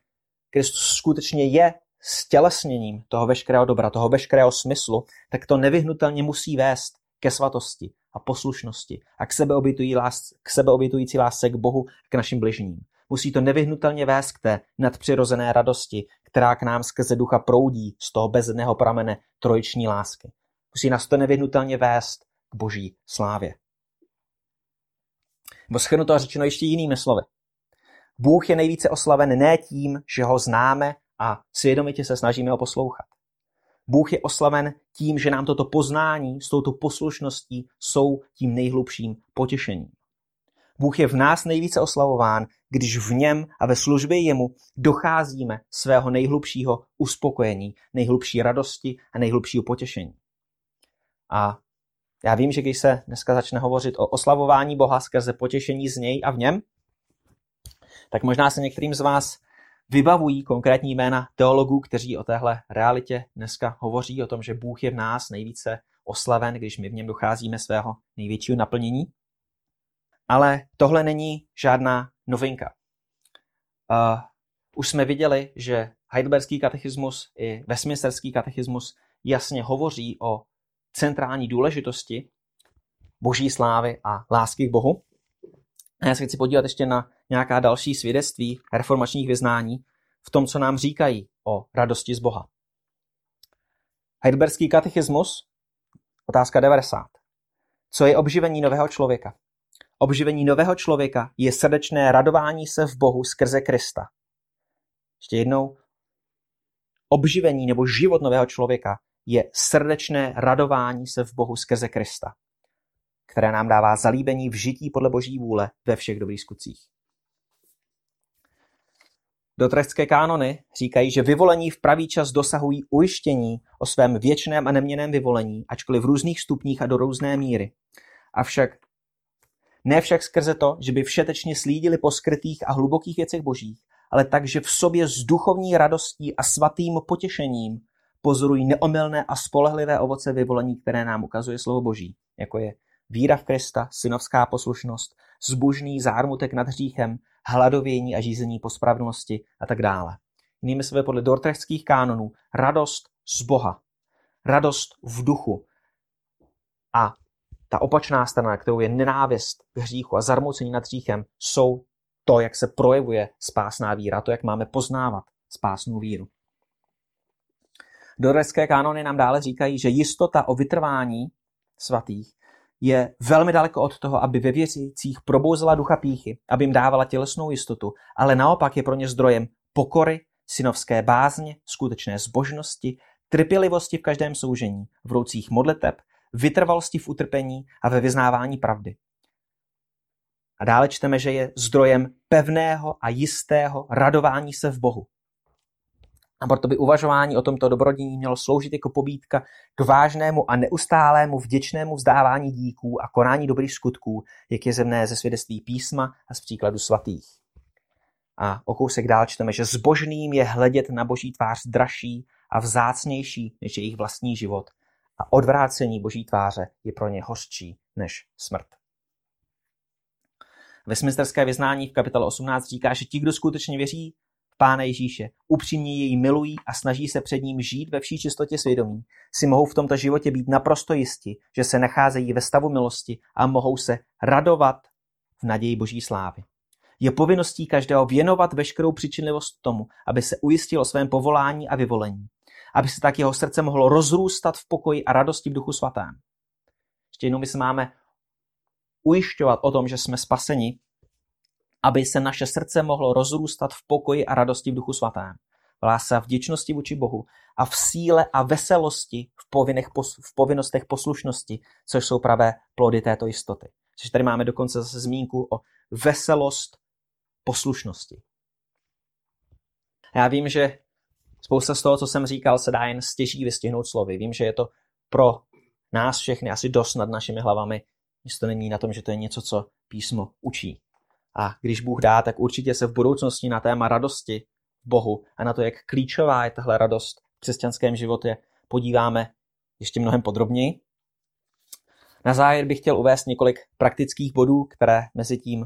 [SPEAKER 1] Kristus skutečně je stělesněním toho veškerého dobra, toho veškerého smyslu, tak to nevyhnutelně musí vést ke svatosti a poslušnosti a k lásce, k sebeobětující lásce k Bohu, k našim bližním. Musí to nevyhnutelně vést k té nadpřirozené radosti, která k nám skrze ducha proudí z toho bezedného pramene trojiční lásky. Musí nás to nevyhnutelně vést k boží slávě. Nebo to řečeno ještě jinými slovy. Bůh je nejvíce oslaven ne tím, že ho známe a svědomitě se snažíme ho poslouchat. Bůh je oslaven tím, že nám toto poznání s touto poslušností jsou tím nejhlubším potěšením. Bůh je v nás nejvíce oslavován, když v něm a ve službě jemu docházíme svého nejhlubšího uspokojení, nejhlubší radosti a nejhlubšího potěšení. A já vím, že když se dneska začne hovořit o oslavování Boha skrze potěšení z něj a v něm, tak možná se některým z vás vybavují konkrétní jména teologů, kteří o téhle realitě dneska hovoří, o tom, že Bůh je v nás nejvíce oslaven, když my v něm docházíme svého největšího naplnění. Ale tohle není žádná novinka. Uh, už jsme viděli, že Heidelberský katechismus i Westminsterský katechismus jasně hovoří o centrální důležitosti boží slávy a lásky k Bohu. A já se chci podívat ještě na nějaká další svědectví reformačních vyznání v tom, co nám říkají o radosti z Boha. Heidelberský katechismus, otázka 90. Co je obživení nového člověka? Obživení nového člověka je srdečné radování se v Bohu skrze Krista. Ještě jednou. Obživení nebo život nového člověka je srdečné radování se v Bohu skrze Krista, které nám dává zalíbení v žití podle Boží vůle ve všech dobrých skutcích. Dotrechtské kánony říkají, že vyvolení v pravý čas dosahují ujištění o svém věčném a neměném vyvolení, ačkoliv v různých stupních a do různé míry. Avšak ne však skrze to, že by všetečně slídili po skrytých a hlubokých věcech božích, ale tak, že v sobě s duchovní radostí a svatým potěšením pozorují neomylné a spolehlivé ovoce vyvolení, které nám ukazuje slovo Boží, jako je víra v Krista, synovská poslušnost, zbožný zármutek nad hříchem, hladovění a žízení po spravedlnosti a tak dále. Jinými slovy podle dortrechtských kánonů radost z Boha, radost v duchu a ta opačná strana, kterou je nenávist k hříchu a zarmoucení nad hříchem, jsou to, jak se projevuje spásná víra, to, jak máme poznávat spásnou víru. Dorecké kánony nám dále říkají, že jistota o vytrvání svatých je velmi daleko od toho, aby ve věřících probouzela ducha píchy, aby jim dávala tělesnou jistotu, ale naopak je pro ně zdrojem pokory, synovské bázně, skutečné zbožnosti, trpělivosti v každém soužení, vroucích modliteb, vytrvalosti v utrpení a ve vyznávání pravdy. A dále čteme, že je zdrojem pevného a jistého radování se v Bohu. A proto by uvažování o tomto dobrodění mělo sloužit jako pobídka k vážnému a neustálému vděčnému vzdávání díků a konání dobrých skutků, jak je zemné ze svědectví písma a z příkladu svatých. A o kousek dál čteme, že zbožným je hledět na boží tvář dražší a vzácnější než jejich vlastní život a odvrácení boží tváře je pro ně hořčí než smrt. Westminsterské vyznání v kapitole 18 říká, že ti, kdo skutečně věří Pána Ježíše, upřímně jej milují a snaží se před ním žít ve vší čistotě svědomí, si mohou v tomto životě být naprosto jisti, že se nacházejí ve stavu milosti a mohou se radovat v naději Boží slávy. Je povinností každého věnovat veškerou přičinlivost tomu, aby se ujistil o svém povolání a vyvolení, aby se tak jeho srdce mohlo rozrůstat v pokoji a radosti v duchu svatém. Ještě jednou my se máme ujišťovat o tom, že jsme spaseni, aby se naše srdce mohlo rozrůstat v pokoji a radosti v duchu svatém. V lásce a vděčnosti vůči Bohu a v síle a veselosti v, povinných, v povinnostech poslušnosti, což jsou pravé plody této jistoty. Což tady máme dokonce zase zmínku o veselost poslušnosti. Já vím, že spousta z toho, co jsem říkal, se dá jen stěží vystihnout slovy. Vím, že je to pro nás všechny asi dost nad našimi hlavami, že to není na tom, že to je něco, co písmo učí. A když Bůh dá, tak určitě se v budoucnosti na téma radosti v Bohu a na to, jak klíčová je tahle radost v křesťanském životě, podíváme ještě mnohem podrobněji. Na závěr bych chtěl uvést několik praktických bodů, které mezi tím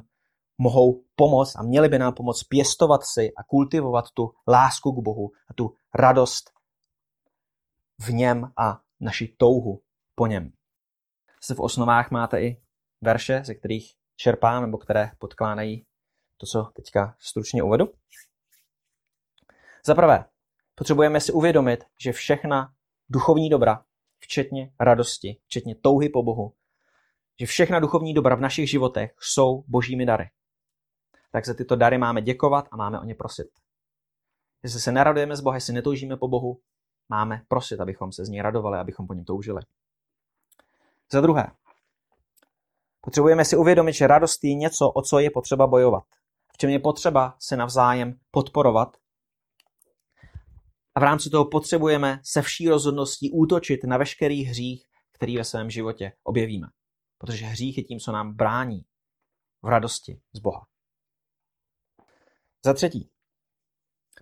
[SPEAKER 1] mohou pomoct a měly by nám pomoct pěstovat si a kultivovat tu lásku k Bohu a tu radost v něm a naši touhu po něm. Se v osnovách máte i verše, ze kterých čerpám nebo které podkládají to, co teďka stručně uvedu. Za prvé, potřebujeme si uvědomit, že všechna duchovní dobra, včetně radosti, včetně touhy po Bohu, že všechna duchovní dobra v našich životech jsou božími dary. Tak za tyto dary máme děkovat a máme o ně prosit. Jestli se neradujeme z Boha, jestli netoužíme po Bohu, máme prosit, abychom se z něj radovali, abychom po něm toužili. Za druhé, potřebujeme si uvědomit, že radost je něco, o co je potřeba bojovat. V čem je potřeba se navzájem podporovat. A v rámci toho potřebujeme se vší rozhodností útočit na veškerý hřích, který ve svém životě objevíme. Protože hřích je tím, co nám brání v radosti z Boha. Za třetí,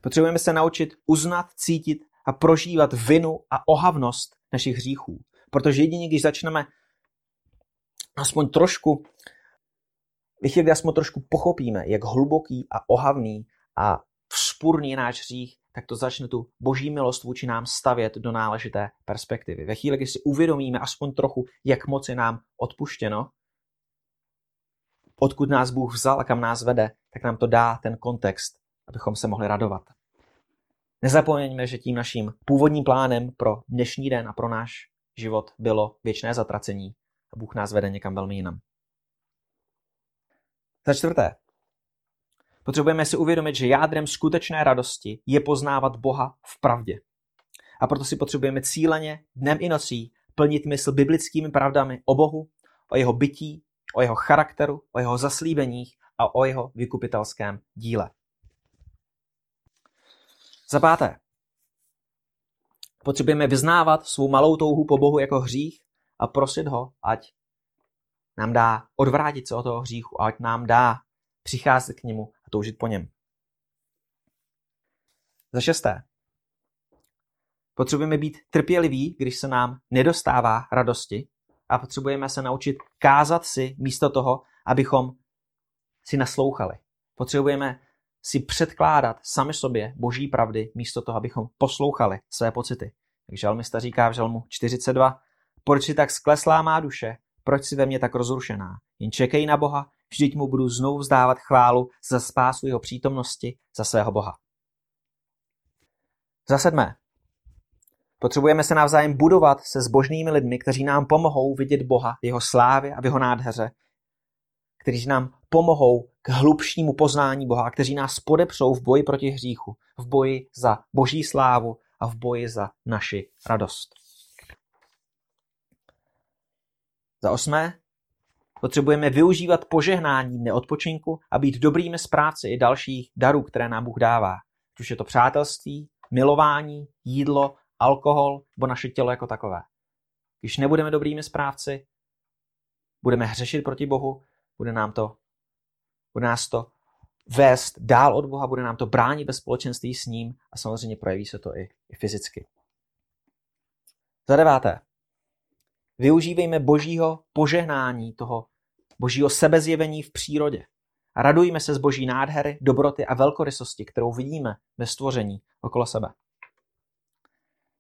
[SPEAKER 1] potřebujeme se naučit uznat, cítit a prožívat vinu a ohavnost našich hříchů. Protože jedině, když začneme aspoň trošku, ve chvíli, kdy aspoň trošku pochopíme, jak hluboký a ohavný a vzpurný je náš hřích, tak to začne tu boží milost vůči nám stavět do náležité perspektivy. Ve chvíli, kdy si uvědomíme aspoň trochu, jak moc je nám odpuštěno, odkud nás Bůh vzal a kam nás vede, tak nám to dá ten kontext, abychom se mohli radovat. Nezapomeňme, že tím naším původním plánem pro dnešní den a pro náš život bylo věčné zatracení a Bůh nás vede někam velmi jinam. Za čtvrté, potřebujeme si uvědomit, že jádrem skutečné radosti je poznávat Boha v pravdě. A proto si potřebujeme cíleně, dnem i nocí, plnit mysl biblickými pravdami o Bohu, o jeho bytí, o jeho charakteru, o jeho zaslíbeních a o jeho vykupitelském díle. Za páté, potřebujeme vyznávat svou malou touhu po Bohu jako hřích a prosit ho, ať nám dá odvrátit se od toho hříchu ať nám dá přicházet k němu a toužit po něm. Za šesté. Potřebujeme být trpěliví, když se nám nedostává radosti a potřebujeme se naučit kázat si místo toho, abychom si naslouchali. Potřebujeme si předkládat sami sobě boží pravdy místo toho, abychom poslouchali své pocity. Jak žalmista říká v žalmu 42, proč si tak skleslá má duše, proč si ve mně tak rozrušená? Jen čekej na Boha, vždyť mu budu znovu vzdávat chválu za spásu jeho přítomnosti, za svého Boha. Za sedmé. Potřebujeme se navzájem budovat se zbožnými lidmi, kteří nám pomohou vidět Boha v jeho slávě a v jeho nádheře, kteří nám pomohou k hlubšímu poznání Boha a kteří nás podepřou v boji proti hříchu, v boji za boží slávu a v boji za naši radost. Za osmé, potřebujeme využívat požehnání neodpočinku a být dobrými správci i dalších darů, které nám Bůh dává. Už je to přátelství, milování, jídlo, alkohol nebo naše tělo jako takové. Když nebudeme dobrými správci, budeme hřešit proti Bohu, bude nám to, bude nás to vést dál od Boha, bude nám to bránit ve společenství s ním a samozřejmě projeví se to i, i fyzicky. Za deváté. Využívejme božího požehnání, toho božího sebezjevení v přírodě. A radujme se z boží nádhery, dobroty a velkorysosti, kterou vidíme ve stvoření okolo sebe.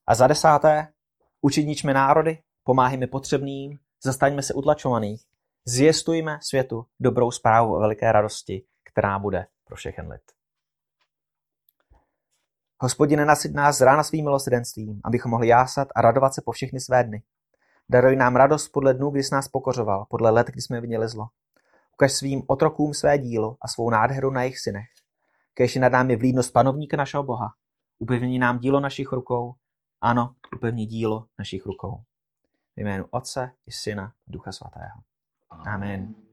[SPEAKER 1] A za desáté, učedničme národy, pomáhejme potřebným, zastaňme se utlačovaných, zjistujme světu dobrou zprávu o veliké radosti, která bude pro všechen lid. Hospodine, nasyť nás z rána svým milosrdenstvím, abychom mohli jásat a radovat se po všechny své dny. Daruj nám radost podle dnů, kdy jsi nás pokořoval, podle let, kdy jsme viděli zlo. Ukaž svým otrokům své dílo a svou nádheru na jejich synech. Kež nad námi vlídnost panovníka našeho Boha. Upevní nám dílo našich rukou. Ano, upevní dílo našich rukou. V jménu Otce i Syna, Ducha Svatého. Amen.